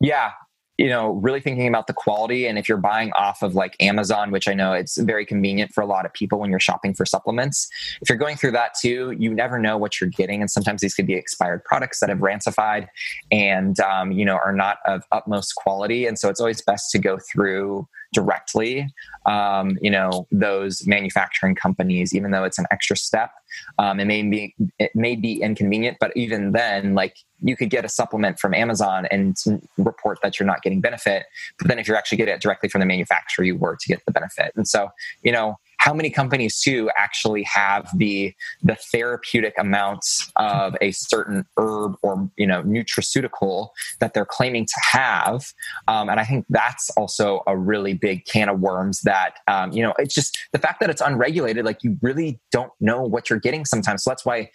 yeah, you know really thinking about the quality. And if you're buying off of like amazon which i know it's very convenient for a lot of people when you're shopping for supplements if you're going through that too you never know what you're getting. And sometimes these could be expired products that have rancified and um, you know are not of utmost quality. And so it's always best to go through directly um, you know those manufacturing companies even though it's an extra step um, it may be it may be inconvenient but even then like you could get a supplement from amazon and report that you're not getting benefit but then if you're actually getting it directly from the manufacturer you were to get the benefit. And so you know how many companies too actually have the the therapeutic amounts of a certain herb or you know nutraceutical that they're claiming to have? Um, and i think that's also a really big can of worms that um, you know it's just the fact that it's unregulated like you really don't know what you're getting sometimes. So that's why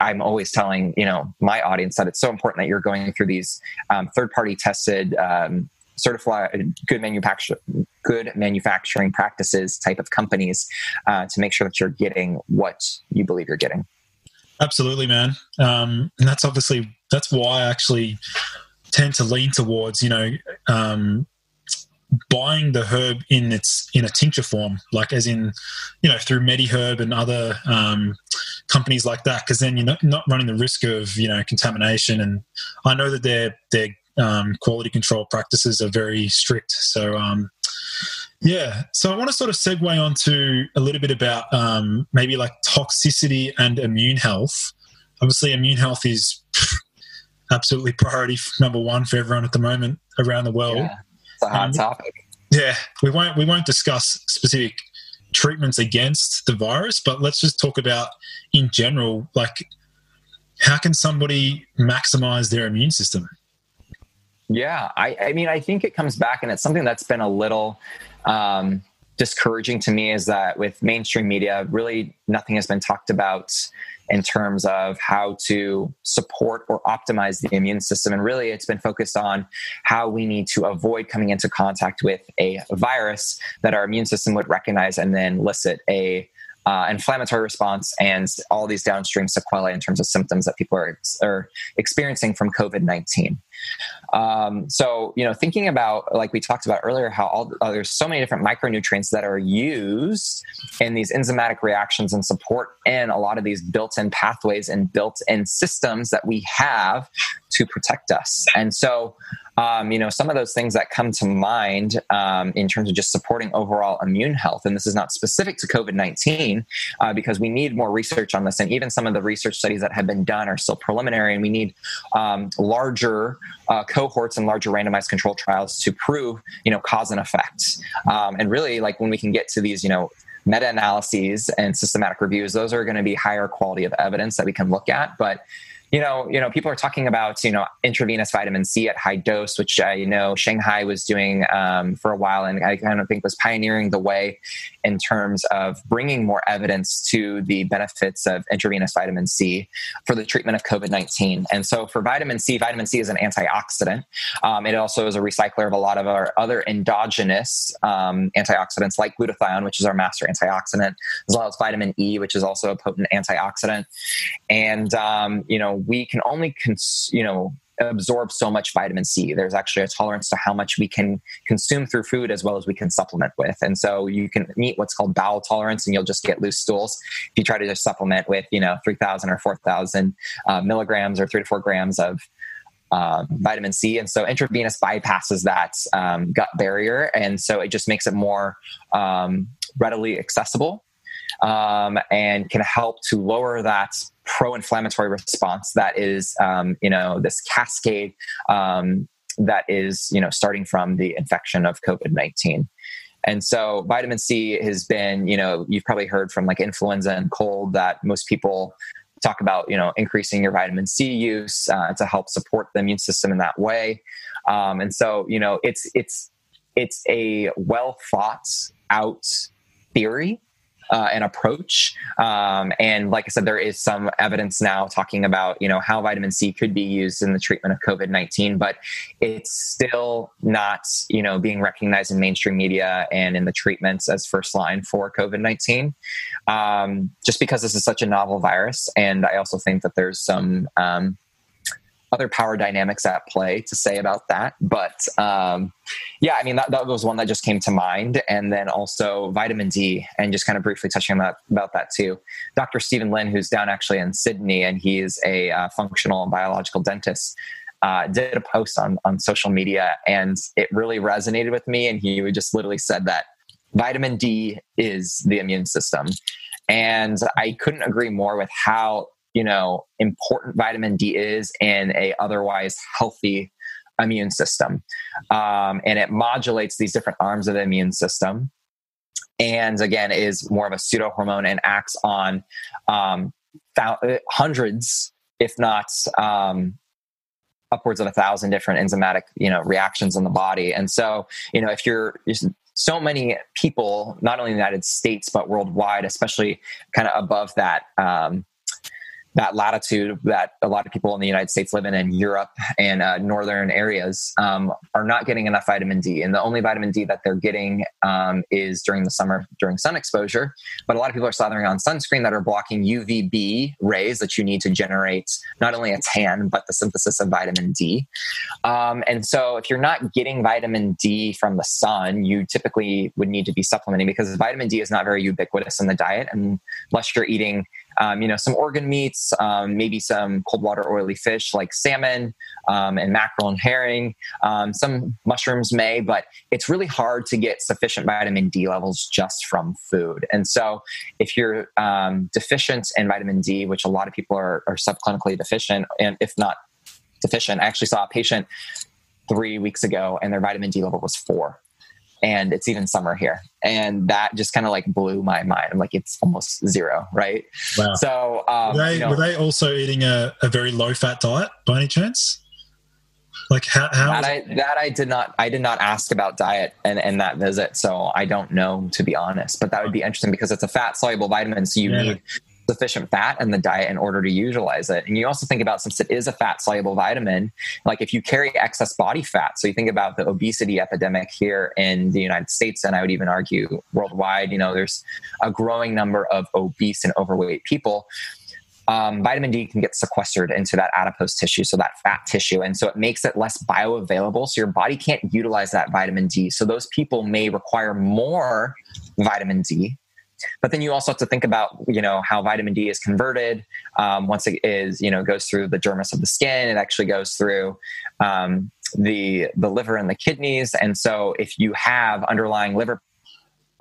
I'm always telling you know my audience that it's so important that you're going through these um, third party tested um, certified good manufacture good manufacturing practices type of companies uh, to make sure that you're getting what you believe you're getting absolutely man um, and that's obviously that's why I actually tend to lean towards, you know, um, buying the herb in its in a tincture form, like as in, you know, through MediHerb and other um, companies like that, because then you're not, not running the risk of you know contamination. And I know that their their um, quality control practices are very strict. So um, yeah, so I want to sort of segue on to a little bit about um, maybe like toxicity and immune health. Obviously, immune health is absolutely priority number one for everyone at the moment around the world. Yeah, it's a hot Um, topic. Yeah, we won't we won't discuss specific treatments against the virus, but let's just talk about in general, like how can somebody maximize their immune system? Yeah, I, I mean, I think it comes back, and it's something that's been a little um, discouraging to me is that with mainstream media, really nothing has been talked about in terms of how to support or optimize the immune system. And really, it's been focused on how we need to avoid coming into contact with a virus that our immune system would recognize and then elicit a uh, inflammatory response and all these downstream sequelae in terms of symptoms that people are, are experiencing from COVID 19. Um, so, you know, thinking about, like we talked about earlier, how all, uh, there's so many different micronutrients that are used in these enzymatic reactions and support in a lot of these built in pathways and built in systems that we have to protect us. And so, um, you know, some of those things that come to mind um, in terms of just supporting overall immune health, and this is not specific to COVID 19 uh, because we need more research on this. And even some of the research studies that have been done are still preliminary, and we need um, larger uh, cohorts and larger randomized control trials to prove, you know, cause and effect. Um, and really, like when we can get to these, you know, meta analyses and systematic reviews, those are going to be higher quality of evidence that we can look at. But you know, you know, people are talking about you know intravenous vitamin C at high dose, which I know Shanghai was doing um, for a while, and I kind of think was pioneering the way in terms of bringing more evidence to the benefits of intravenous vitamin C for the treatment of COVID nineteen. And so, for vitamin C, vitamin C is an antioxidant. Um, it also is a recycler of a lot of our other endogenous um, antioxidants, like glutathione, which is our master antioxidant, as well as vitamin E, which is also a potent antioxidant. And um, you know, we can only cons- you know absorb so much vitamin C. There's actually a tolerance to how much we can consume through food as well as we can supplement with. And so you can meet what's called bowel tolerance and you'll just get loose stools. If you try to just supplement with, you know, 3,000 or 4,000 uh, milligrams or three to four grams of um, vitamin C. And so intravenous bypasses that um, gut barrier. And so it just makes it more um, readily accessible um, and can help to lower that pro-inflammatory response that is, um, you know, this cascade um, that is, you know, starting from the infection of COVID-19. And so vitamin C has been, you know, you've probably heard from like influenza and cold that most people talk about, you know, increasing your vitamin C use uh, to help support the immune system in that way. Um, and so, you know, it's it's it's a well thought out theory uh, an approach. Um, and like I said, there is some evidence now talking about you know how vitamin C could be used in the treatment of COVID nineteen, but it's still not you know being recognized in mainstream media and in the treatments as first line for COVID nineteen. Um, just because this is such a novel virus, and I also think that there's some um, other power dynamics at play to say about that. But um, yeah, I mean, that, that was one that just came to mind. And then also vitamin D, and just kind of briefly touching that, about that too. Dr. Steven Lin, who's down actually in Sydney, and he's a uh, functional and biological dentist. Uh, did a post on, on social media and it really resonated with me. And he just literally said that vitamin D is the immune system. And I couldn't agree more with how you know important vitamin D is in a otherwise healthy immune system, um, and it modulates these different arms of the immune system. And again, is more of a pseudo hormone and acts on um, th- hundreds, if not um, upwards of a thousand different enzymatic you know reactions in the body. And so you know if you're so many people, not only in the United States but worldwide, especially kind of above that um, that latitude that a lot of people in the United States live in, in Europe and uh, northern areas, um, are not getting enough vitamin D. And the only vitamin D that they're getting um, is during the summer during sun exposure. But a lot of people are slathering on sunscreen that are blocking UVB rays that you need to generate not only a tan, but the synthesis of vitamin D. Um, and so if you're not getting vitamin D from the sun, you typically would need to be supplementing because vitamin D is not very ubiquitous in the diet unless you're eating um, you know, some organ meats, um, maybe some cold water oily fish like salmon um, and mackerel and herring. Um, some mushrooms may, but it's really hard to get sufficient vitamin D levels just from food. And so, if you're um, deficient in vitamin D, which a lot of people are, are subclinically deficient, and if not deficient, I actually saw a patient three weeks ago and their vitamin D level was four and it's even summer here and that just kind of like blew my mind i'm like it's almost zero right wow. so um, were, they, you know, were they also eating a, a very low fat diet by any chance like how, how that, I, that I did not I did not ask about diet and, and that visit so I don't know to be honest but that would be interesting because it's a fat soluble vitamin so you yeah. need sufficient fat in the diet in order to utilize it. And you also think about since it is a fat soluble vitamin, like if you carry excess body fat, so you think about the obesity epidemic here in the United States, and I would even argue worldwide, you know, there's a growing number of obese and overweight people. Um, vitamin D can get sequestered into that adipose tissue, so that fat tissue. And so it makes it less bioavailable. So your body can't utilize that vitamin D. So those people may require more vitamin D but then you also have to think about, you know, how vitamin D is converted. Um, once it is, you know, goes through the dermis of the skin, it actually goes through um, the the liver and the kidneys. And so, if you have underlying liver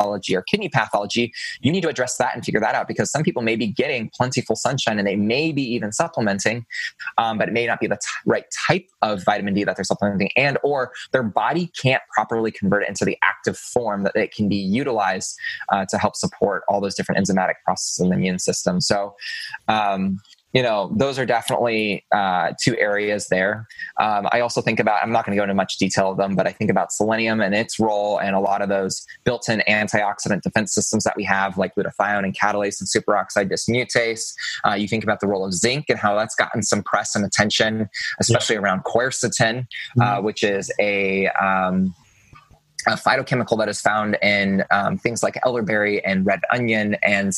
pathology or kidney pathology, you need to address that and figure that out because some people may be getting plentiful sunshine and they may be even supplementing, um, but it may not be the t- right type of vitamin D that they're supplementing, and or their body can't properly convert it into the active form that it can be utilized uh, to help support all those different enzymatic processes in the immune system. So. Um, you know those are definitely uh, two areas there um, i also think about i'm not going to go into much detail of them but i think about selenium and its role and a lot of those built-in antioxidant defense systems that we have like glutathione and catalase and superoxide dismutase uh, you think about the role of zinc and how that's gotten some press and attention especially yeah. around quercetin uh, mm-hmm. which is a um, a phytochemical that is found in um, things like elderberry and red onion and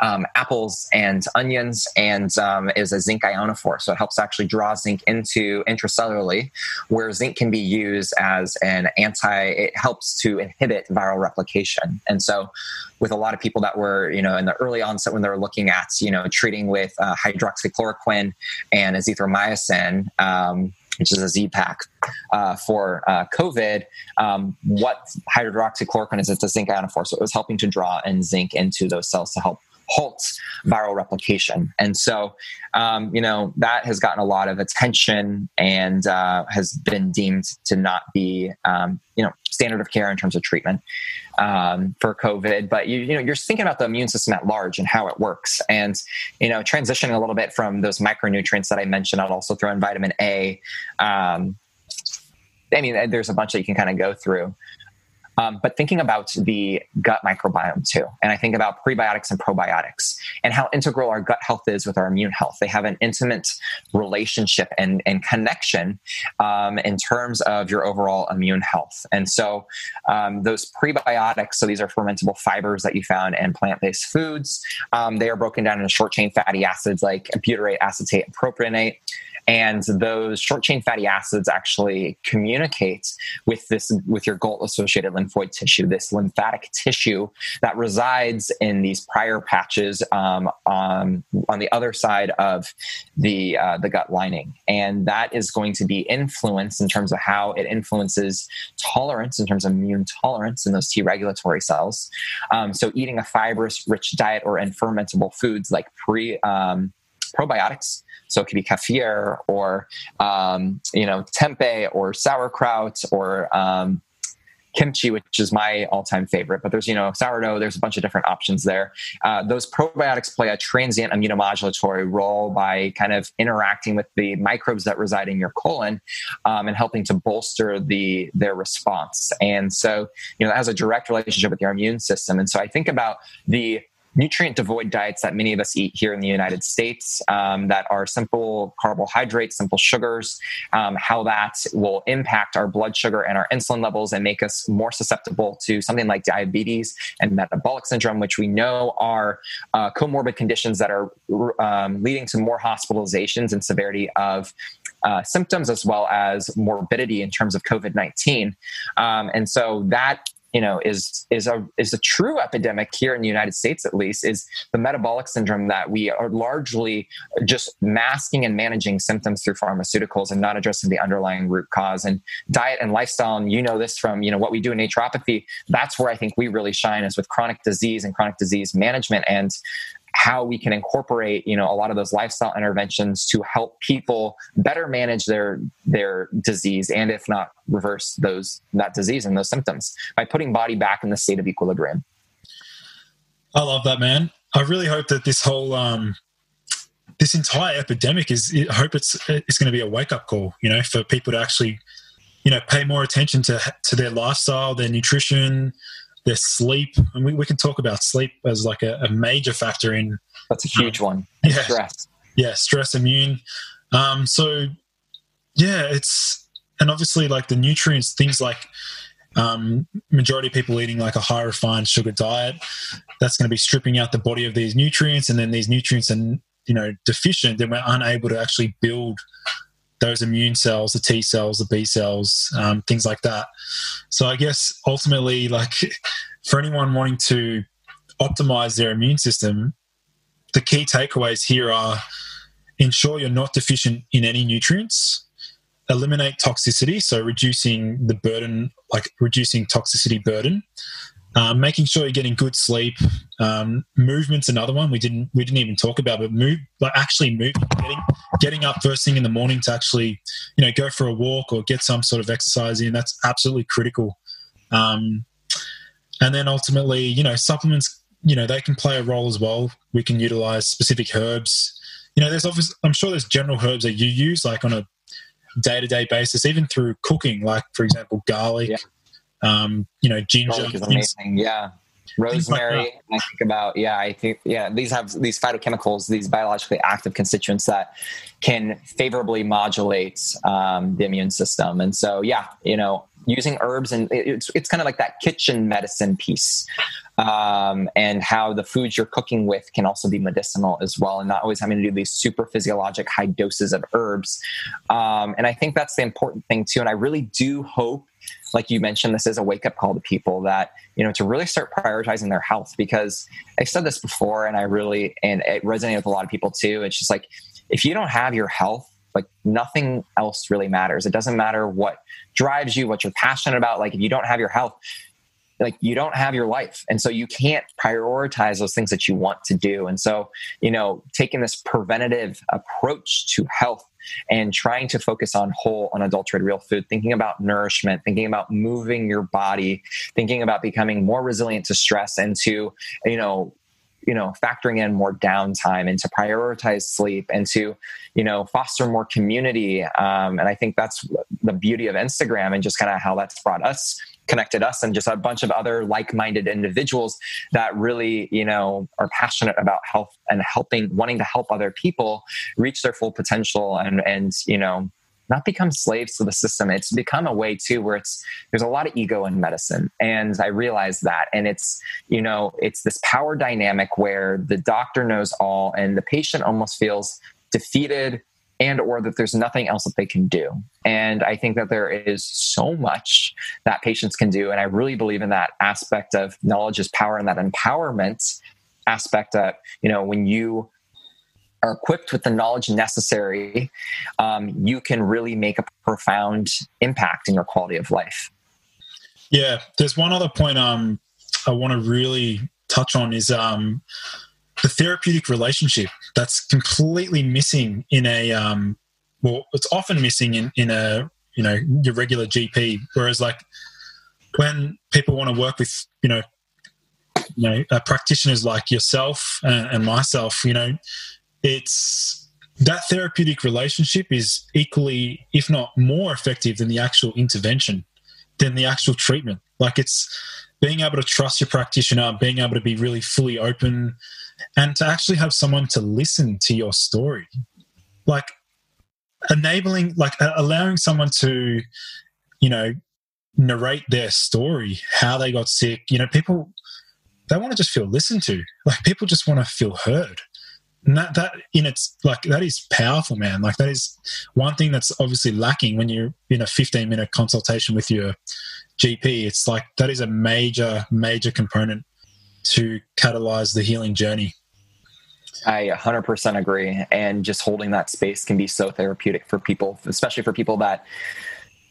um, apples and onions and um, is a zinc ionophore. So it helps actually draw zinc into intracellularly, where zinc can be used as an anti, it helps to inhibit viral replication. And so with a lot of people that were, you know, in the early onset when they were looking at, you know, treating with uh, hydroxychloroquine and azithromycin, um, which is a Z-Pak uh, for uh, COVID, um, what hydroxychloroquine is, it's a zinc ionophore. So it was helping to draw in zinc into those cells to help halt viral replication. And so, um, you know, that has gotten a lot of attention and uh, has been deemed to not be, um, you know, standard of care in terms of treatment um, for COVID. But you, you know, you're thinking about the immune system at large and how it works, and you know, transitioning a little bit from those micronutrients that I mentioned. I'll also throw in vitamin A. Um, I mean, there's a bunch that you can kind of go through. Um, but thinking about the gut microbiome too. And I think about prebiotics and probiotics and how integral our gut health is with our immune health. They have an intimate relationship and, and connection um, in terms of your overall immune health. And so um, those prebiotics, so these are fermentable fibers that you found in plant based foods, um, they are broken down into short chain fatty acids like butyrate, acetate, and propionate. And those short chain fatty acids actually communicate with this, with your GOLT associated lymphoid tissue, this lymphatic tissue that resides in these Peyer's patches um, on, on the other side of the, uh, the gut lining. And that is going to be influenced in terms of how it influences tolerance, in terms of immune tolerance in those T regulatory cells. Um, so eating a fibrous rich diet or in fermentable foods like pre, um, probiotics. So it could be kefir or um, you know tempeh or sauerkraut or um, kimchi, which is my all-time favorite. But there's you know sourdough. There's a bunch of different options there. Uh, those probiotics play a transient immunomodulatory role by kind of interacting with the microbes that reside in your colon um, and helping to bolster the their response. And so you know that has a direct relationship with your immune system. And so I think about the nutrient devoid diets that many of us eat here in the United States um, that are simple carbohydrates, simple sugars, um, how that will impact our blood sugar and our insulin levels and make us more susceptible to something like diabetes and metabolic syndrome, which we know are uh, comorbid conditions that are um, leading to more hospitalizations and severity of uh, symptoms as well as morbidity in terms of COVID 19. Um, and so that you know is is a is a true epidemic here in the United States at least is the metabolic syndrome that we are largely just masking and managing symptoms through pharmaceuticals and not addressing the underlying root cause. And diet and lifestyle and you know this from you know what we do in naturopathy that's where I think we really shine is with chronic disease and chronic disease management. And how we can incorporate you know a lot of those lifestyle interventions to help people better manage their their disease and if not reverse those that disease and those symptoms by putting body back in the state of equilibrium. I love that man. I really hope that this whole um this entire epidemic is i hope it's it's going to be a wake-up call you know for people to actually you know pay more attention to to their lifestyle their nutrition their sleep. And we, we can talk about sleep as like a, a major factor in. That's a huge one. Yeah. Stress. Yeah, stress, immune. Um, so, yeah, it's, and obviously like the nutrients, things like um, majority of people eating like a high refined sugar diet, that's going to be stripping out the body of these nutrients. And then these nutrients are, you know, deficient, then we're unable to actually build those immune cells, the T cells, the B cells, um, things like that. So I guess ultimately, like for anyone wanting to optimize their immune system, the key takeaways here are ensure you're not deficient in any nutrients, eliminate toxicity, so reducing the burden, like reducing toxicity burden, um, making sure you're getting good sleep. Um, movement's another one we didn't we didn't even talk about, but move, but actually move, getting getting up first thing in the morning to actually, you know, go for a walk or get some sort of exercise in. That's absolutely critical. Um, and then ultimately, you know, supplements, you know, they can play a role as well. We can utilize specific herbs. You know, there's obviously, I'm sure there's general herbs that you use like on a day to day basis, even through cooking, like for example, garlic. Yeah um, you know, ginger. is amazing. Yeah. Rosemary. Like I think about, yeah, I think, yeah, these have these phytochemicals, these biologically active constituents that can favorably modulate um, the immune system. And so, yeah, you know, using herbs and it's, it's kind of like that kitchen medicine piece um, and how the foods you're cooking with can also be medicinal as well and not always having to do these super physiologic high doses of herbs um, and i think that's the important thing too and i really do hope like you mentioned, this is a wake up call to people that, you know, to really start prioritizing their health because I've said this before and I really, and it resonated with a lot of people too. It's just like, if you don't have your health, like nothing else really matters. It doesn't matter what drives you, what you're passionate about. Like if you don't have your health, like you don't have your life and so you can't prioritize those things that you want to do and so you know taking this preventative approach to health and trying to focus on whole, unadulterated, real food, thinking about nourishment, thinking about moving your body, thinking about becoming more resilient to stress and to, you know, you know factoring in more downtime and to prioritize sleep and to you know foster more community. Um, and i think that's the beauty of instagram and just kind of how that's brought us connected us and just a bunch of other like-minded individuals that really you know are passionate about health and helping wanting to help other people reach their full potential and and you know not become slaves to the system. It's become a way too where it's there's a lot of ego in medicine. And i realize that. And it's you know it's this power dynamic where the doctor knows all and the patient almost feels defeated and or that there's nothing else that they can do. And i think that there is so much that patients can do. And i really believe in that aspect of knowledge is power and that empowerment aspect that you know when you are equipped with the knowledge necessary um, you can really make a profound impact in your quality of life. Yeah there's one other point um, i want to really touch on is um, the therapeutic relationship that's completely missing in a um, well it's often missing in, in a you know your regular gp whereas like when people want to work with you know you know uh, practitioners like yourself and, and myself you know it's that therapeutic relationship is equally if not more effective than the actual intervention than the actual treatment. Like it's being able to trust your practitioner, being able to be really fully open, and to actually have someone to listen to your story. Like enabling, like allowing someone to, you know, narrate their story, how they got sick. You know, people, they want to just feel listened to. Like people just want to feel heard. And that, that in its like that is powerful man like that is one thing that's obviously lacking when you're in a 15 minute consultation with your gp it's like that is a major major component to catalyze the healing journey I 100% agree. And just holding that space can be so therapeutic for people, especially for people that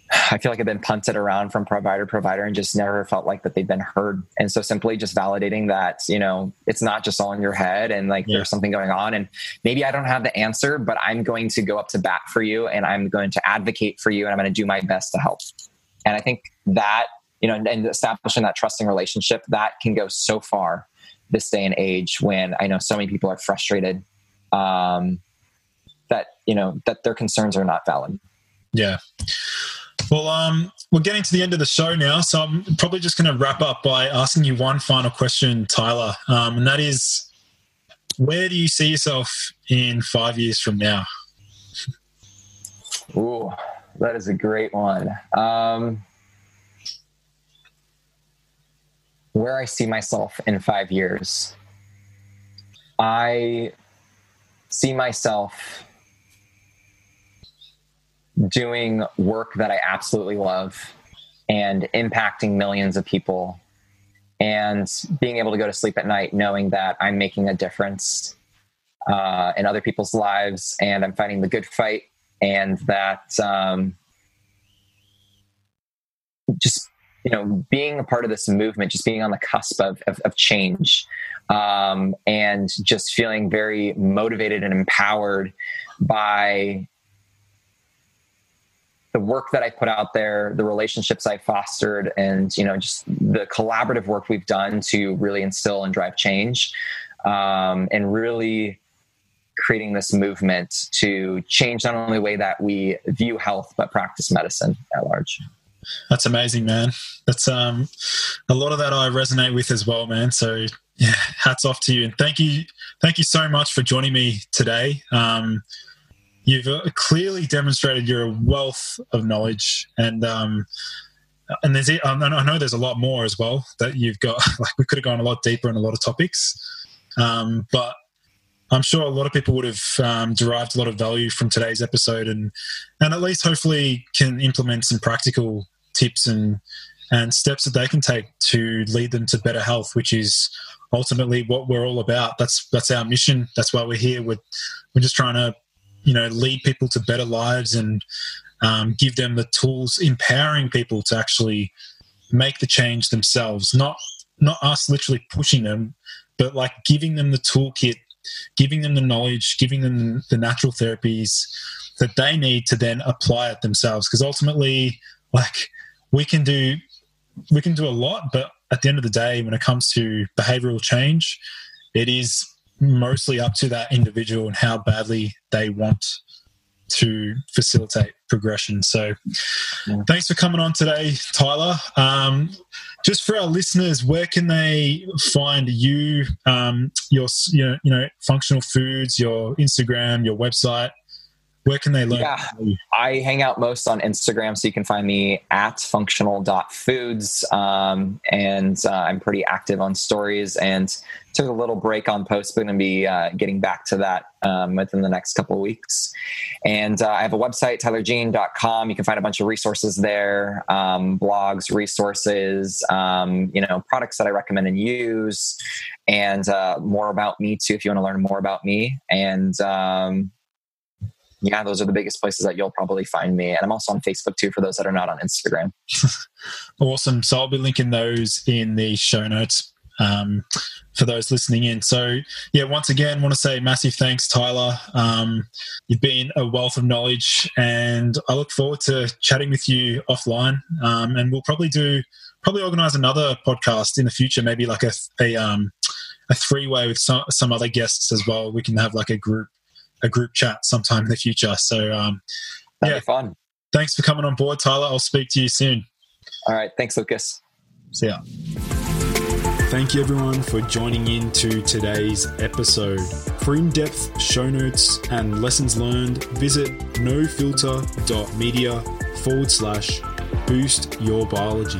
I feel like I've been punted around from provider to provider and just never felt like that they've been heard. And so simply just validating that, you know, it's not just all in your head and like yeah. there's something going on. And maybe I don't have the answer, but I'm going to go up to bat for you and I'm going to advocate for you and I'm going to do my best to help. And I think that, you know, and establishing that trusting relationship, that can go so far this day and age when I know so many people are frustrated um, that, you know, that their concerns are not valid. Yeah. Well, um, we're getting to the end of the show now, so I'm probably just going to wrap up by asking you one final question, Tyler, um, and that is, where do you see yourself in five years from now? Ooh, that is a great one. Um, where I see myself in five years, I see myself doing work that I absolutely love and impacting millions of people and being able to go to sleep at night knowing that I'm making a difference uh, in other people's lives and I'm fighting the good fight and that um, just you know being a part of this movement just being on the cusp of, of, of change um, and just feeling very motivated and empowered by the work that I put out there, the relationships I fostered, and you know, just the collaborative work we've done to really instill and drive change, um, and really creating this movement to change not only the way that we view health but practice medicine at large. That's amazing, man. That's um, a lot of that I resonate with as well, man. So yeah, hats off to you, and thank you, thank you so much for joining me today. Um, you've uh, clearly demonstrated your wealth of knowledge and um, and there's I know there's a lot more as well that you've got. Like we could have gone a lot deeper in a lot of topics, um, but I'm sure a lot of people would have um, derived a lot of value from today's episode, and and at least hopefully can implement some practical tips and and steps that they can take to lead them to better health, which is ultimately what we're all about. That's that's our mission. That's why we're here. We're we're just trying to you know lead people to better lives and um, give them the tools, empowering people to actually make the change themselves. Not not us literally pushing them, but like giving them the toolkit, giving them the knowledge, giving them the natural therapies that they need to then apply it themselves. Because ultimately, like we can do we can do a lot, but at the end of the day, when it comes to behavioral change, it is mostly up to that individual and how badly they want to facilitate progression. So, yeah. thanks for coming on today, Tyler. Um, just for our listeners, where can they find you, um, your you know, you know, functional foods, your Instagram, your website? Where can they learn? Yeah, I hang out most on Instagram, so you can find me at functional.foods. Um, and uh, I'm pretty active on stories and took a little break on posts, but I'm going to be uh, getting back to that um, within the next couple of weeks. And uh, I have a website, tylerjean.com. You can find a bunch of resources there, um, blogs, resources, um, you know, products that I recommend and use, and uh, more about me too, if you want to learn more about me. And um, yeah, those are the biggest places that you'll probably find me. And I'm also on Facebook too for those that are not on Instagram. awesome. So I'll be linking those in the show notes um, for those listening in. So, yeah, once again, want to say massive thanks, Tyler. Um, you've been a wealth of knowledge, and I look forward to chatting with you offline. Um, and we'll probably do probably organize another podcast in the future, maybe like a a, um, a three way with some some other guests as well. We can have like a group a group chat sometime in the future. So, um, That'd yeah, fun. Thanks for coming on board, Tyler. I'll speak to you soon. All right. Thanks, Lucas. See ya. Thank you everyone for joining in to today's episode. For in depth show notes and lessons learned, visit nofilter.media forward slash boost your biology.